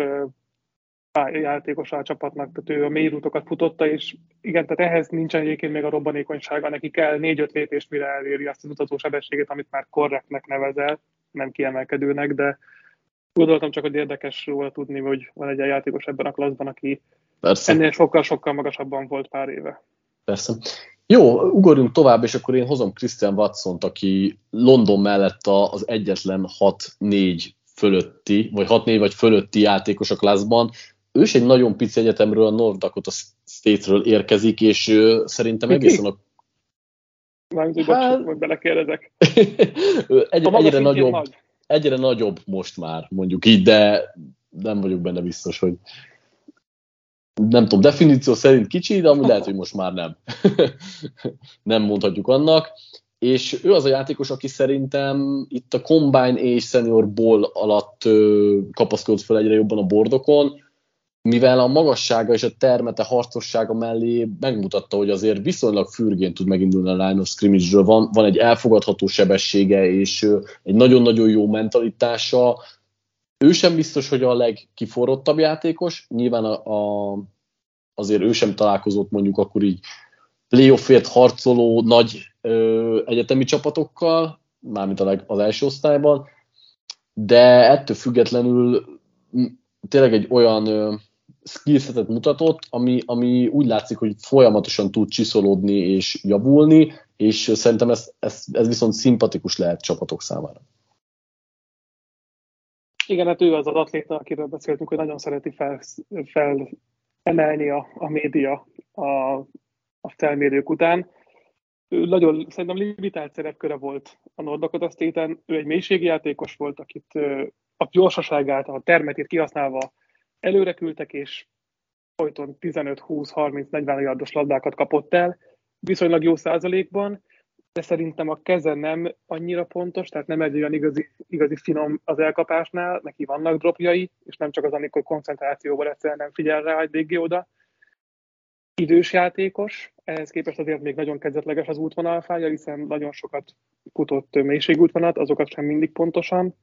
Speaker 2: játékos a csapatnak, tehát ő a mély rútokat futotta, és igen, tehát ehhez nincsen egyébként még a robbanékonysága, neki kell négy-öt lépést, mire eléri azt az utazó sebességet, amit már korrektnek nevezel, nem kiemelkedőnek, de gondoltam csak, hogy érdekes róla tudni, hogy van egy játékos ebben a klaszban, aki Persze. ennél sokkal-sokkal magasabban volt pár éve.
Speaker 1: Persze. Jó, ugorjunk tovább, és akkor én hozom Christian watson aki London mellett az egyetlen 6-4 fölötti, vagy 6-4 vagy fölötti játékos a klaszban. Ő is egy nagyon pici egyetemről, a North Dakota State-ről érkezik, és ő, szerintem egészen a
Speaker 2: Mármint, hogy hát... bocs, belekérdezek.
Speaker 1: egy, egyre nagyobb, nagy. egyre nagyobb most már, mondjuk így, de nem vagyok benne biztos, hogy nem tudom, definíció szerint kicsi, de ami lehet, hogy most már nem. nem mondhatjuk annak. És ő az a játékos, aki szerintem itt a Combine és Senior Ball alatt kapaszkodott fel egyre jobban a bordokon, mivel a magassága és a termete harcossága mellé megmutatta, hogy azért viszonylag fürgén tud megindulni a line of scrimmage-ről, van, van egy elfogadható sebessége és egy nagyon-nagyon jó mentalitása, ő sem biztos, hogy a legkiforrottabb játékos, nyilván a, a, azért ő sem találkozott mondjuk akkor így playoffért harcoló nagy ö, egyetemi csapatokkal, mármint a leg, az első osztályban, de ettől függetlenül tényleg egy olyan ö, skillsetet mutatott, ami, ami úgy látszik, hogy folyamatosan tud csiszolódni és javulni, és szerintem ez, ez, ez viszont szimpatikus lehet csapatok számára.
Speaker 2: Igen, hát ő az az atléta, akiről beszéltünk, hogy nagyon szereti fel, felemelni a, a média a, a felmérők után. Ő nagyon, szerintem limitált szerepköre volt a Nordakot State-en. Ő egy mélységi játékos volt, akit a gyorsaságát, a termetét kihasználva előre küldtek, és folyton 15-20-30-40 yardos labdákat kapott el, viszonylag jó százalékban, de szerintem a keze nem annyira pontos, tehát nem egy olyan igazi, igazi finom az elkapásnál, neki vannak dropjai, és nem csak az, amikor koncentrációval egyszerűen nem figyel rá egy végé oda. Idős játékos, ehhez képest azért még nagyon kezdetleges az útvonalfája, hiszen nagyon sokat futott mélységútvonat, azokat sem mindig pontosan.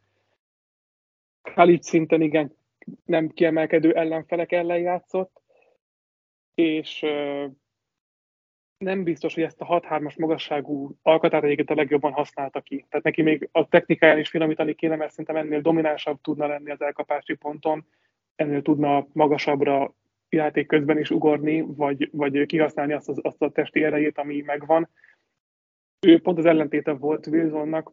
Speaker 2: Khalid szinten igen, nem kiemelkedő ellenfelek ellen játszott, és nem biztos, hogy ezt a 6-3-as magasságú alkatát egyébként a legjobban használta ki. Tehát neki még a technikáján is finomítani kéne, mert szerintem ennél dominánsabb tudna lenni az elkapási ponton, ennél tudna magasabbra játék közben is ugorni, vagy, vagy kihasználni azt, az, azt a testi erejét, ami megvan. Ő pont az ellentéte volt Wilsonnak,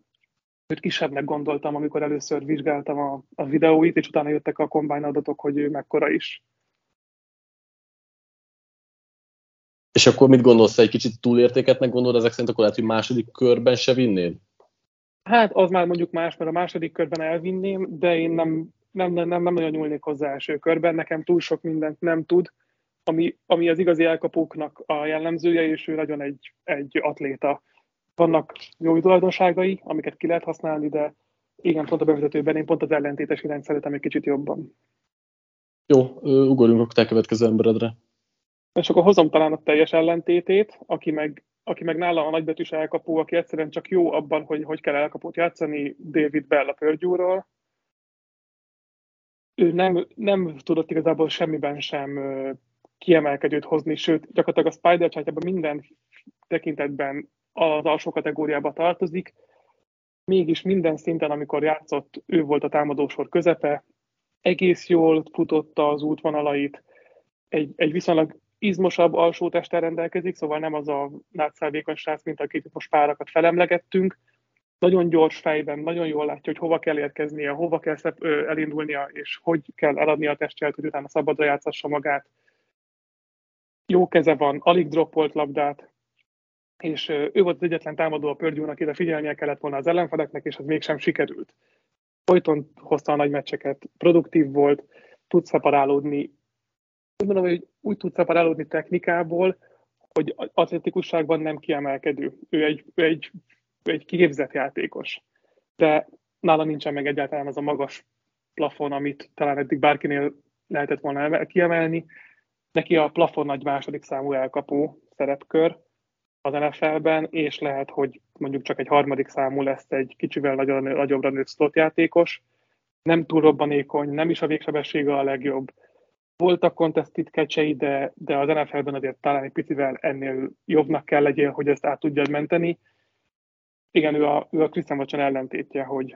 Speaker 2: őt kisebbnek gondoltam, amikor először vizsgáltam a, a videóit, és utána jöttek a combine adatok, hogy ő mekkora is.
Speaker 1: És akkor mit gondolsz, egy kicsit túlértéketnek gondolod ezek szerint, akkor lehet, hogy második körben se vinnéd?
Speaker 2: Hát az már mondjuk más, mert a második körben elvinném, de én nem, nem, nem, nem, nem nagyon nyúlnék hozzá első körben, nekem túl sok mindent nem tud, ami, ami az igazi elkapóknak a jellemzője, és ő nagyon egy, egy atléta. Vannak jó tulajdonságai, amiket ki lehet használni, de igen, pont a bevezetőben én pont az ellentétes irányt szeretem egy kicsit jobban.
Speaker 1: Jó, ugorjunk a te következő emberedre.
Speaker 2: És akkor hozom talán a teljes ellentétét, aki meg, aki meg nála a nagybetűs elkapó, aki egyszerűen csak jó abban, hogy hogy kell elkapót játszani, David Bell a Purdue-ról. Ő nem, nem tudott igazából semmiben sem kiemelkedőt hozni, sőt, gyakorlatilag a Spider csátjában minden tekintetben az alsó kategóriába tartozik, mégis minden szinten, amikor játszott, ő volt a támadósor közepe, egész jól futotta az útvonalait, egy, egy viszonylag izmosabb alsótesttel rendelkezik, szóval nem az a nátszál vékony srác, mint akit most párakat felemlegettünk. Nagyon gyors fejben, nagyon jól látja, hogy hova kell érkeznie, hova kell elindulnia, és hogy kell eladni a testjelt, hogy utána szabadra játszassa magát. Jó keze van, alig droppolt labdát, és ő volt az egyetlen támadó a pörgyúnak, akire figyelnie kellett volna az ellenfeleknek, és ez mégsem sikerült. Folyton hozta a nagy meccseket, produktív volt, tud szeparálódni, úgy mondom, hogy úgy tud szeparálódni technikából, hogy atletikusságban nem kiemelkedő. Ő egy, ő egy, egy kiképzett játékos. De nála nincsen meg egyáltalán az a magas plafon, amit talán eddig bárkinél lehetett volna kiemelni. Neki a plafon nagy második számú elkapó szerepkör az NFL-ben, és lehet, hogy mondjuk csak egy harmadik számú lesz egy kicsivel nagyobb, nagyobbra nőtt slot játékos. Nem túl robbanékony, nem is a végsebessége a legjobb, voltak contested kecsei, de, de az NFL-ben azért talán egy picivel ennél jobbnak kell legyél, hogy ezt át tudjad menteni. Igen, ő a, ő a Christian Watson ellentétje, hogy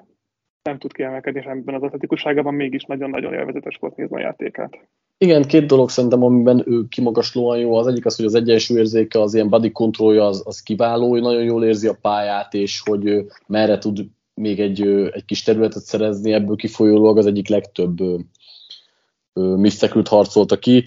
Speaker 2: nem tud kiemelkedni ebben az atletikusságában, mégis nagyon-nagyon élvezetes volt nézni a játékát.
Speaker 1: Igen, két dolog szerintem, amiben ő kimagaslóan jó. Az egyik az, hogy az egyensúlyérzéke, az ilyen body controlja az, az kiváló, hogy nagyon jól érzi a pályát, és hogy merre tud még egy, egy kis területet szerezni, ebből kifolyólag az egyik legtöbb misztekült harcolta ki.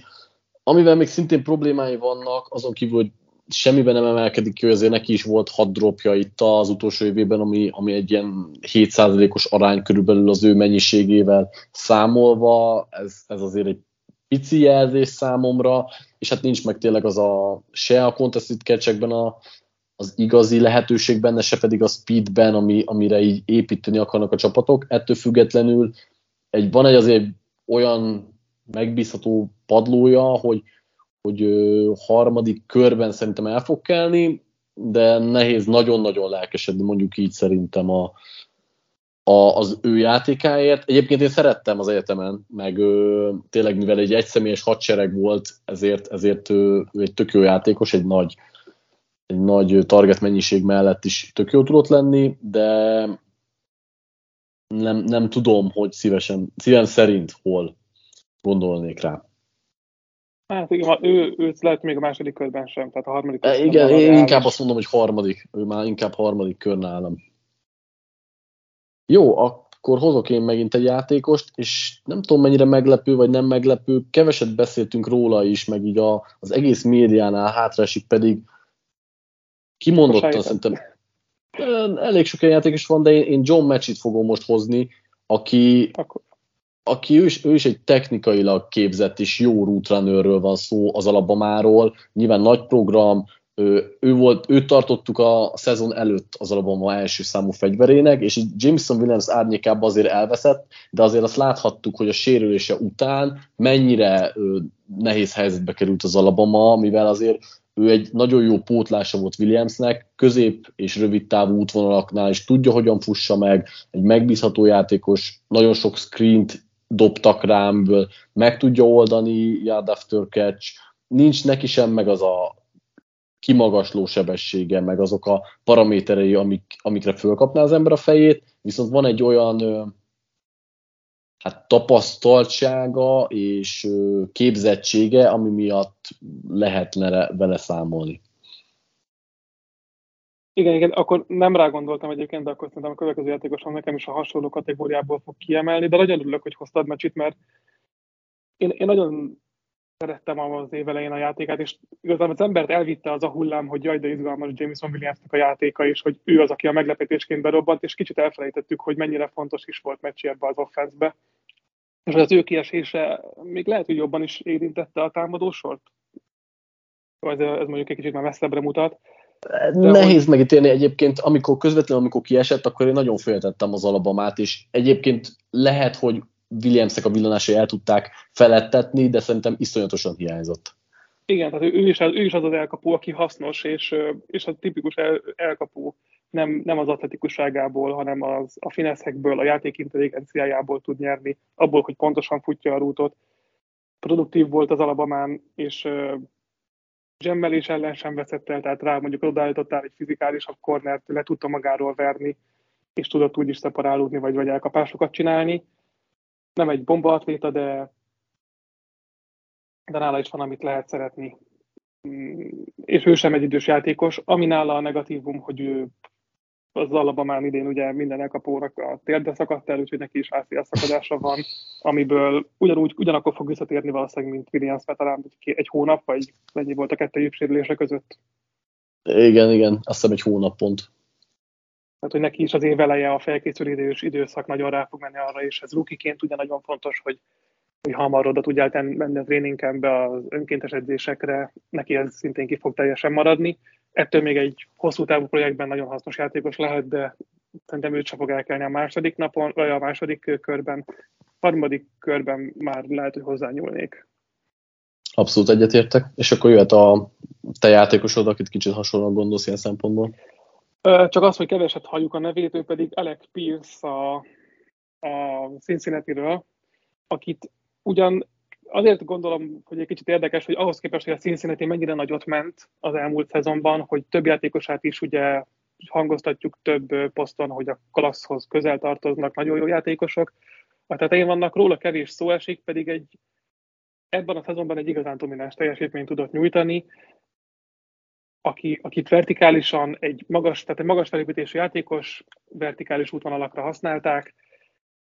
Speaker 1: Amivel még szintén problémái vannak, azon kívül, hogy semmiben nem emelkedik ki, azért neki is volt hat dropja itt az utolsó évében, ami, ami egy ilyen 7%-os arány körülbelül az ő mennyiségével számolva, ez, ez azért egy pici jelzés számomra, és hát nincs meg tényleg az a se a contested catch a, az igazi lehetőség benne, se pedig a speedben, ami, amire így építeni akarnak a csapatok. Ettől függetlenül egy, van egy azért olyan megbízható padlója, hogy, hogy harmadik körben szerintem el fog kelni, de nehéz nagyon-nagyon lelkesedni, mondjuk így szerintem a, a, az ő játékáért. Egyébként én szerettem az egyetemen, meg ö, tényleg mivel egy egyszemélyes hadsereg volt, ezért, ezért ö, ő egy tök jó játékos, egy nagy, egy nagy target mennyiség mellett is tök jó tudott lenni, de nem, nem tudom, hogy szívesen, szívem szerint hol gondolnék rá.
Speaker 2: Hát igen, ő, ő lehet még a második körben sem, tehát a harmadik
Speaker 1: körben. Igen, én inkább azt mondom, hogy harmadik. Ő már inkább harmadik kör nálam. Jó, akkor hozok én megint egy játékost, és nem tudom mennyire meglepő, vagy nem meglepő, keveset beszéltünk róla is, meg így a, az egész médiánál hátraesik pedig kimondottan szerintem elég sok játékos van, de én John Matchit fogom most hozni, aki, akkor. Aki ő, is, ő is egy technikailag képzett és jó rootrunnerről van szó az Alabamáról, nyilván nagy program, ő, ő volt, őt tartottuk a szezon előtt az Alabama első számú fegyverének, és Jameson Williams árnyékában azért elveszett, de azért azt láthattuk, hogy a sérülése után mennyire ö, nehéz helyzetbe került az Alabama, mivel azért ő egy nagyon jó pótlása volt Williamsnek, közép és rövid távú útvonalaknál is tudja, hogyan fussa meg, egy megbízható játékos, nagyon sok screent dobtak rám, meg tudja oldani yard after catch, nincs neki sem meg az a kimagasló sebessége, meg azok a paraméterei, amik, amikre fölkapná az ember a fejét, viszont van egy olyan hát tapasztaltsága és képzettsége, ami miatt lehetne vele számolni.
Speaker 2: Igen, igen, akkor nem rá gondoltam egyébként, de akkor szerintem a következő játékosom nekem is a hasonló kategóriából fog kiemelni, de nagyon örülök, hogy hoztad meccsit, mert én, én nagyon szerettem az év elején a játékát, és igazából az embert elvitte az a hullám, hogy jaj, de izgalmas Jameson Williamsnek a játéka, és hogy ő az, aki a meglepetésként berobbant, és kicsit elfelejtettük, hogy mennyire fontos is volt meccs ebbe az offenszbe. És az ő kiesése még lehet, hogy jobban is érintette a támadósort? Ez, ez mondjuk egy kicsit már messzebbre mutat.
Speaker 1: De Nehéz hogy... megítélni egyébként, amikor közvetlenül, amikor kiesett, akkor én nagyon féltettem az alabamát, és egyébként lehet, hogy Williamsek a villanásai el tudták felettetni, de szerintem iszonyatosan hiányzott.
Speaker 2: Igen, tehát ő is, ő is az az elkapó, aki hasznos, és, és a tipikus el, elkapó nem, nem az atletikusságából, hanem az, a fineszekből, a játék intelligenciájából tud nyerni, abból, hogy pontosan futja a rútot. Produktív volt az alabamán, és zsemmelés ellen sem veszett el, tehát rá mondjuk odaállítottál egy fizikálisabb kornert, le tudta magáról verni, és tudott úgy is szeparálódni, vagy, vagy elkapásokat csinálni. Nem egy bomba atléta, de, de nála is van, amit lehet szeretni. Mm, és ő sem egy idős játékos. Ami nála a negatívum, hogy ő az Alabamán idén ugye minden elkapónak a térde szakadt el, úgyhogy neki is ACL szakadása van, amiből ugyanúgy, ugyanakkor fog visszatérni valószínűleg, mint Williams, mert talán egy hónap, vagy mennyi volt a kettő sérülése között.
Speaker 1: Igen, igen, azt hiszem egy hónap pont.
Speaker 2: Tehát, hogy neki is az év eleje a felkészülés időszak nagyon rá fog menni arra, és ez rukiként ugye nagyon fontos, hogy, hogy hamar oda tudjál menni a tréningkembe, az önkéntes edzésekre, neki ez szintén ki fog teljesen maradni ettől még egy hosszú távú projektben nagyon hasznos játékos lehet, de szerintem őt sem fog elkelni a második napon, vagy a második körben. Harmadik körben már lehet, hogy hozzányúlnék.
Speaker 1: Abszolút egyetértek. És akkor jöhet a te játékosod, akit kicsit hasonlóan gondolsz ilyen szempontból.
Speaker 2: Csak az, hogy keveset halljuk a nevét, ő pedig Alec Pierce a, a Cincinnati-ről, akit ugyan azért gondolom, hogy egy kicsit érdekes, hogy ahhoz képest, hogy a Cincinnati mennyire nagyot ment az elmúlt szezonban, hogy több játékosát is ugye hangoztatjuk több poszton, hogy a klasszhoz közel tartoznak, nagyon jó játékosok. A tetején vannak róla kevés szó esik, pedig egy ebben a szezonban egy igazán domináns teljesítményt tudott nyújtani. aki, akit vertikálisan egy magas, tehát egy magas felépítésű játékos vertikális útvonalakra használták.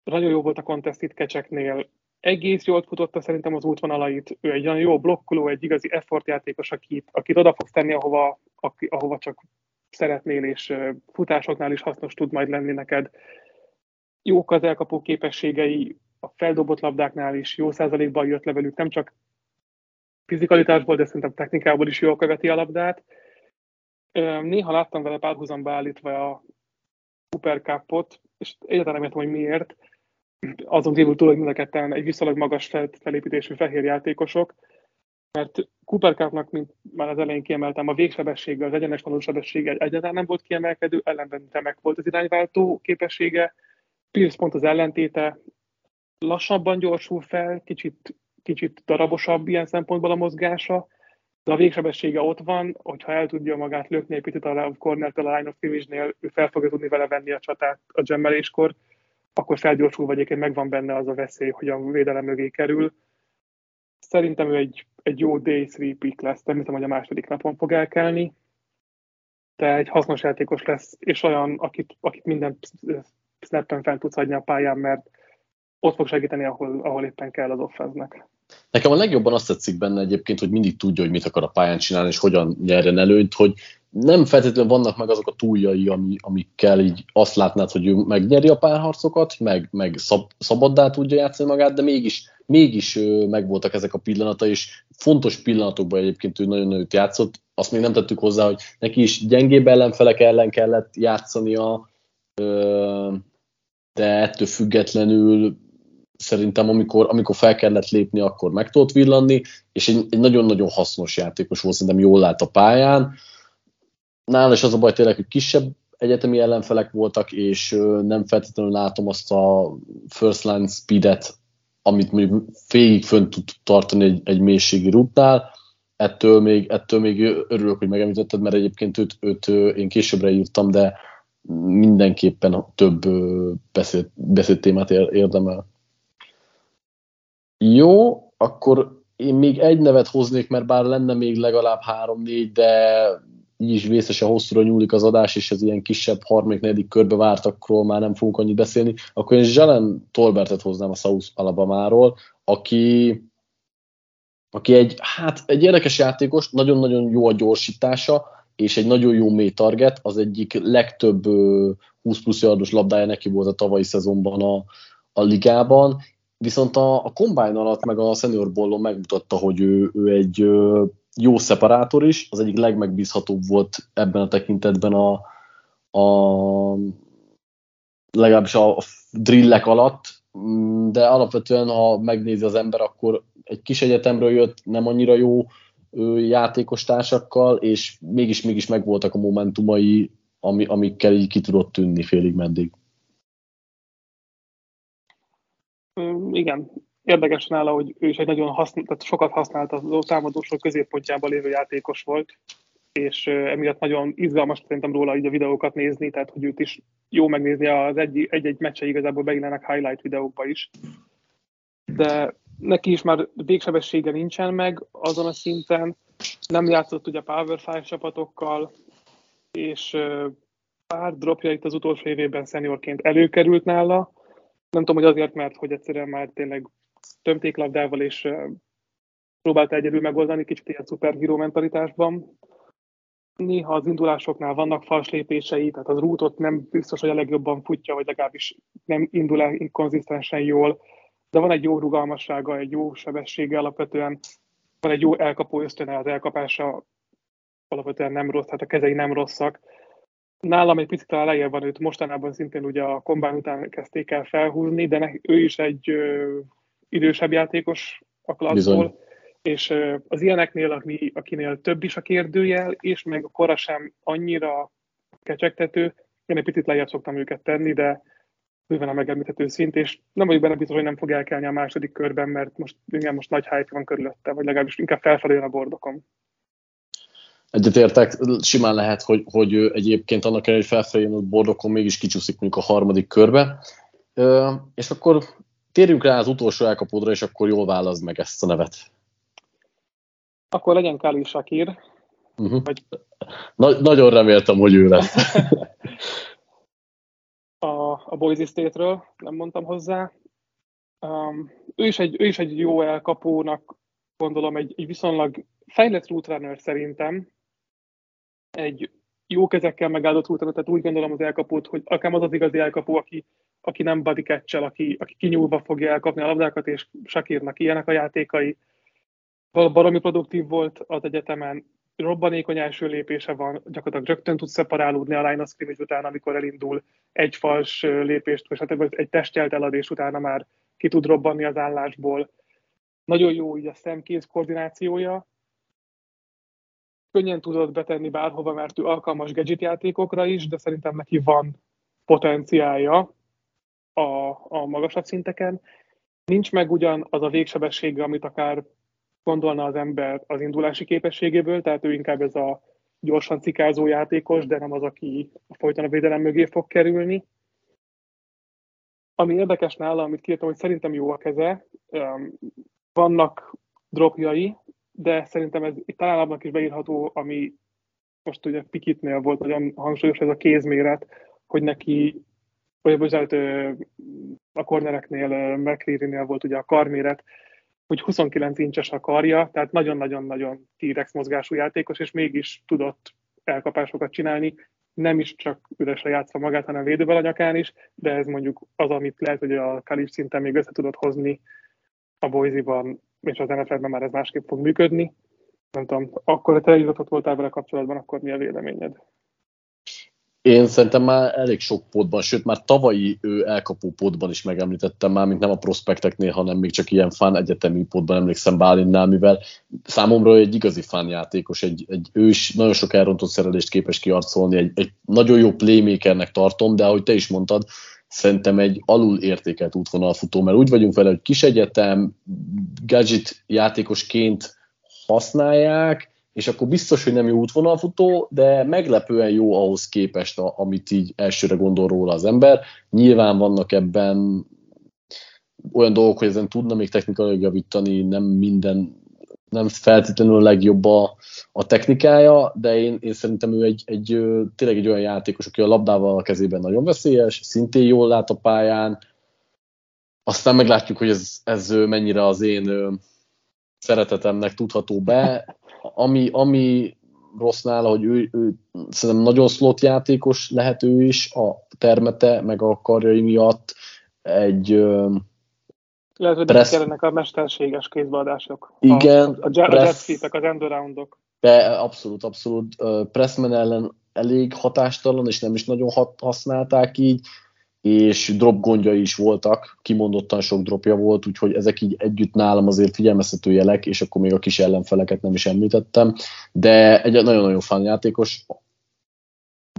Speaker 2: Nagyon jó volt a contest itt kecseknél, egész jól futotta szerintem az útvonalait, ő egy olyan jó blokkoló, egy igazi effort játékos, akit, akit oda fogsz tenni, ahova, aki, ahova csak szeretnél, és futásoknál is hasznos tud majd lenni neked. Jók az elkapó képességei, a feldobott labdáknál is jó százalékban jött le velük, nem csak fizikalitásból, de szerintem technikából is jól követi a labdát. Néha láttam vele párhuzamba állítva a Cooper Cup-ot, és egyáltalán nem értem, hogy miért. Azon kívül túl, hogy egy viszonylag magas felépítésű fehér játékosok, mert Cooper Cup-nak, mint már az elején kiemeltem, a végsebessége, az egyenes sebessége egyáltalán nem volt kiemelkedő, ellenben remek volt az irányváltó képessége. Pierce pont az ellentéte, lassabban gyorsul fel, kicsit, kicsit darabosabb ilyen szempontból a mozgása, de a végsebessége ott van, hogyha el tudja magát lökni egy picit a cornertől a line of ő fel fogja tudni vele venni a csatát a gemmeléskor, akkor felgyorsul, vagy egyébként megvan benne az a veszély, hogy a védelem mögé kerül. Szerintem ő egy, egy jó day 3 pick lesz, nem hiszem, hogy a második napon fog elkelni, de egy hasznos játékos lesz, és olyan, akit, akit minden snappen fent tudsz hagyni a pályán, mert ott fog segíteni, ahol, ahol éppen kell az offenznek.
Speaker 1: Nekem a legjobban azt tetszik benne egyébként, hogy mindig tudja, hogy mit akar a pályán csinálni, és hogyan nyerjen előnyt, hogy nem feltétlenül vannak meg azok a túljai, ami, amikkel így azt látnád, hogy ő megnyeri a párharcokat, meg, meg szab, szabaddá tudja játszani magát, de mégis, mégis megvoltak ezek a pillanatai, és fontos pillanatokban egyébként ő nagyon nagyot játszott. Azt még nem tettük hozzá, hogy neki is gyengébb ellenfelek ellen kellett játszania, de ettől függetlenül szerintem amikor, amikor fel kellett lépni, akkor meg tudott villanni, és egy, egy nagyon-nagyon hasznos játékos volt, szerintem jól lát a pályán. Nála is az a baj tényleg, hogy kisebb egyetemi ellenfelek voltak, és nem feltétlenül látom azt a first line speedet, amit mondjuk végig fönn tud tartani egy, egy mélységi rútnál. Ettől még, ettől még örülök, hogy megemlítetted, mert egyébként őt, őt én későbbre írtam, de mindenképpen több beszéd, beszédtémát érdemel. Jó, akkor én még egy nevet hoznék, mert bár lenne még legalább három-négy, de így is vészesen hosszúra nyúlik az adás, és az ilyen kisebb harmadik, negyedik körbe vártakról már nem fogunk annyit beszélni, akkor én Jalen Tolbertet hoznám a South Alabamáról, aki, aki egy, hát egy érdekes játékos, nagyon-nagyon jó a gyorsítása, és egy nagyon jó mély target, az egyik legtöbb 20 plusz yardos labdája neki volt a tavalyi szezonban a, a ligában, viszont a, a Combine alatt meg a Senior Bollon megmutatta, hogy ő, ő egy jó szeparátor is, az egyik legmegbízhatóbb volt ebben a tekintetben a, a legalábbis a, drillek alatt, mm, de alapvetően, ha megnézi az ember, akkor egy kis egyetemről jött, nem annyira jó játékos társakkal, és mégis mégis megvoltak a momentumai, ami, amikkel így ki tudott tűnni félig meddig.
Speaker 2: Igen, érdekes nála, hogy ő is egy nagyon használt, tehát sokat használt a támadósok középpontjában lévő játékos volt, és emiatt nagyon izgalmas szerintem róla így a videókat nézni, tehát hogy őt is jó megnézni az egy-egy meccse igazából beillenek highlight videókba is. De neki is már végsebessége nincsen meg azon a szinten, nem játszott ugye Power 5 csapatokkal, és pár dropja itt az utolsó évében szeniorként előkerült nála. Nem tudom, hogy azért, mert hogy egyszerűen már tényleg tömtéklabdával és próbálta egyedül megoldani, kicsit ilyen szuperhíró mentalitásban. Néha az indulásoknál vannak fals lépései, tehát az rútot nem biztos, hogy a legjobban futja, vagy legalábbis nem indul el konzisztensen jól de van egy jó rugalmassága, egy jó sebessége alapvetően, van egy jó elkapó ösztöne, az elkapása alapvetően nem rossz, tehát a kezei nem rosszak. Nálam egy picit a lejjebb van őt, mostanában szintén ugye a kombán után kezdték el felhúzni, de ne, ő is egy ö, idősebb játékos a klasszból, és ö, az ilyeneknél, aki, akinél több is a kérdőjel, és még a kora sem annyira kecsegtető, én egy picit lejjebb szoktam őket tenni, de bőven a megemlíthető szint, és nem vagyok benne biztos, hogy nem fog elkelni a második körben, mert most, igen, most nagy hype van körülötte, vagy legalábbis inkább felfelé a bordokon.
Speaker 1: Egyetértek, simán lehet, hogy, hogy egyébként annak ellenére, hogy felfelé a bordokon mégis kicsúszik mondjuk a harmadik körbe. És akkor térjünk rá az utolsó elkapódra, és akkor jól válaszd meg ezt a nevet.
Speaker 2: Akkor legyen Kali Shakir.
Speaker 1: Uh-huh. Vagy... Na, nagyon reméltem, hogy ő lesz.
Speaker 2: a, a Boise State-ről nem mondtam hozzá. Um, ő, is egy, ő is egy jó elkapónak gondolom, egy, egy viszonylag fejlett runner szerintem, egy jó kezekkel megáldott runner, tehát úgy gondolom az elkapót, hogy akár az az igazi elkapó, aki, aki nem body catch aki, aki kinyúlva fogja elkapni a labdákat, és Sakirnak ilyenek a játékai. Baromi produktív volt az egyetemen, robbanékony első lépése van, gyakorlatilag rögtön tud szeparálódni a line of után, amikor elindul egy fals lépést, vagy hát egy testjelt eladés utána már ki tud robbanni az állásból. Nagyon jó így a szemkéz koordinációja, könnyen tudod betenni bárhova, mert ő alkalmas gadget játékokra is, de szerintem neki van potenciálja a, a magasabb szinteken. Nincs meg ugyan az a végsebessége, amit akár gondolna az ember az indulási képességéből, tehát ő inkább ez a gyorsan cikázó játékos, de nem az, aki folyton a védelem mögé fog kerülni. Ami érdekes nála, amit kértem, hogy szerintem jó a keze, vannak dropjai, de szerintem ez talán abban is beírható, ami most ugye Pikitnél volt nagyon hangsúlyos ez a kézméret, hogy neki, vagy bocsánat, a kornereknél, McCreary-nél volt ugye a karméret, hogy 29 incses a karja, tehát nagyon-nagyon-nagyon T-rex mozgású játékos, és mégis tudott elkapásokat csinálni, nem is csak üresre játszva magát, hanem védővel a nyakán is, de ez mondjuk az, amit lehet, hogy a kalif szinten még össze tudott hozni a Boise-ban, és az NFL-ben már ez másképp fog működni. Nem tudom, akkor te izgatott voltál vele kapcsolatban, akkor mi a véleményed?
Speaker 1: Én szerintem már elég sok podban, sőt már tavalyi ő elkapó podban is megemlítettem már, mint nem a prospekteknél, hanem még csak ilyen fán egyetemi podban emlékszem Bálinnál, mivel számomra egy igazi játékos, egy, egy ő is nagyon sok elrontott szerelést képes kiarcolni, egy, egy nagyon jó playmakernek tartom, de ahogy te is mondtad, szerintem egy alul értékelt útvonalfutó, mert úgy vagyunk vele, hogy kis egyetem, gadget játékosként használják, és akkor biztos, hogy nem jó útvonalfutó, de meglepően jó ahhoz képest, amit így elsőre gondol róla az ember. Nyilván vannak ebben olyan dolgok, hogy ezen tudna még technikailag javítani, nem minden, nem feltétlenül a legjobb a, a technikája, de én, én szerintem ő egy, egy, tényleg egy olyan játékos, aki a labdával a kezében nagyon veszélyes, szintén jól lát a pályán, aztán meglátjuk, hogy ez, ez mennyire az én szeretetemnek tudható be. Ami, ami rossz nála, hogy ő, ő szerintem nagyon slot játékos lehet ő is, a termete, meg a karjai miatt egy
Speaker 2: hogy pressz... kellenek a mesterséges kézbeadások.
Speaker 1: Igen.
Speaker 2: A, a, a pressz... az endoroundok.
Speaker 1: De abszolút, abszolút. Pressman ellen elég hatástalan, és nem is nagyon hat, használták így és drop gondjai is voltak, kimondottan sok dropja volt, úgyhogy ezek így együtt nálam azért figyelmeztető jelek, és akkor még a kis ellenfeleket nem is említettem, de egy nagyon-nagyon fan játékos.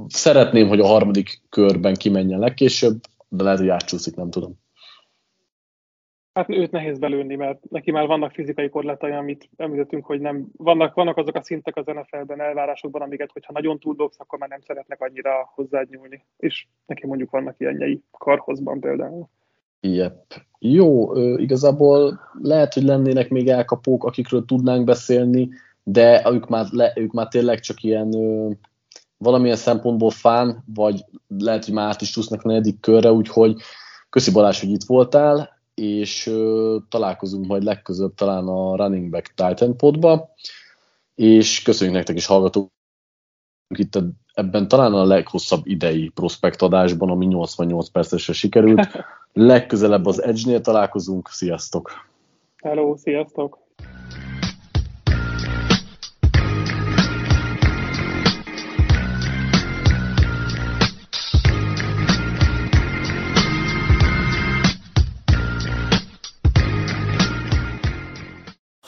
Speaker 1: Szeretném, hogy a harmadik körben kimenjen legkésőbb, de lehet, hogy átcsúszik, nem tudom.
Speaker 2: Hát őt nehéz belőni, mert neki már vannak fizikai korlátai, amit említettünk, hogy nem, vannak, vannak azok a szintek az NFL-ben, elvárásokban, amiket, hogyha nagyon túldobsz, akkor már nem szeretnek annyira hozzád nyúlni. És neki mondjuk vannak ilyenjei karhozban például.
Speaker 1: Yep. Jó, igazából lehet, hogy lennének még elkapók, akikről tudnánk beszélni, de ők már, le, ők már tényleg csak ilyen valamilyen szempontból fán, vagy lehet, hogy már át is csúsznak negyedik körre, úgyhogy köszi Balázs, hogy itt voltál és ö, találkozunk majd legközebb talán a Running Back Titan podba, és köszönjük nektek is hallgatók itt ebben talán a leghosszabb idei prospektadásban, ami 88 percesre sikerült. Legközelebb az Edge-nél találkozunk, sziasztok!
Speaker 2: Hello, sziasztok!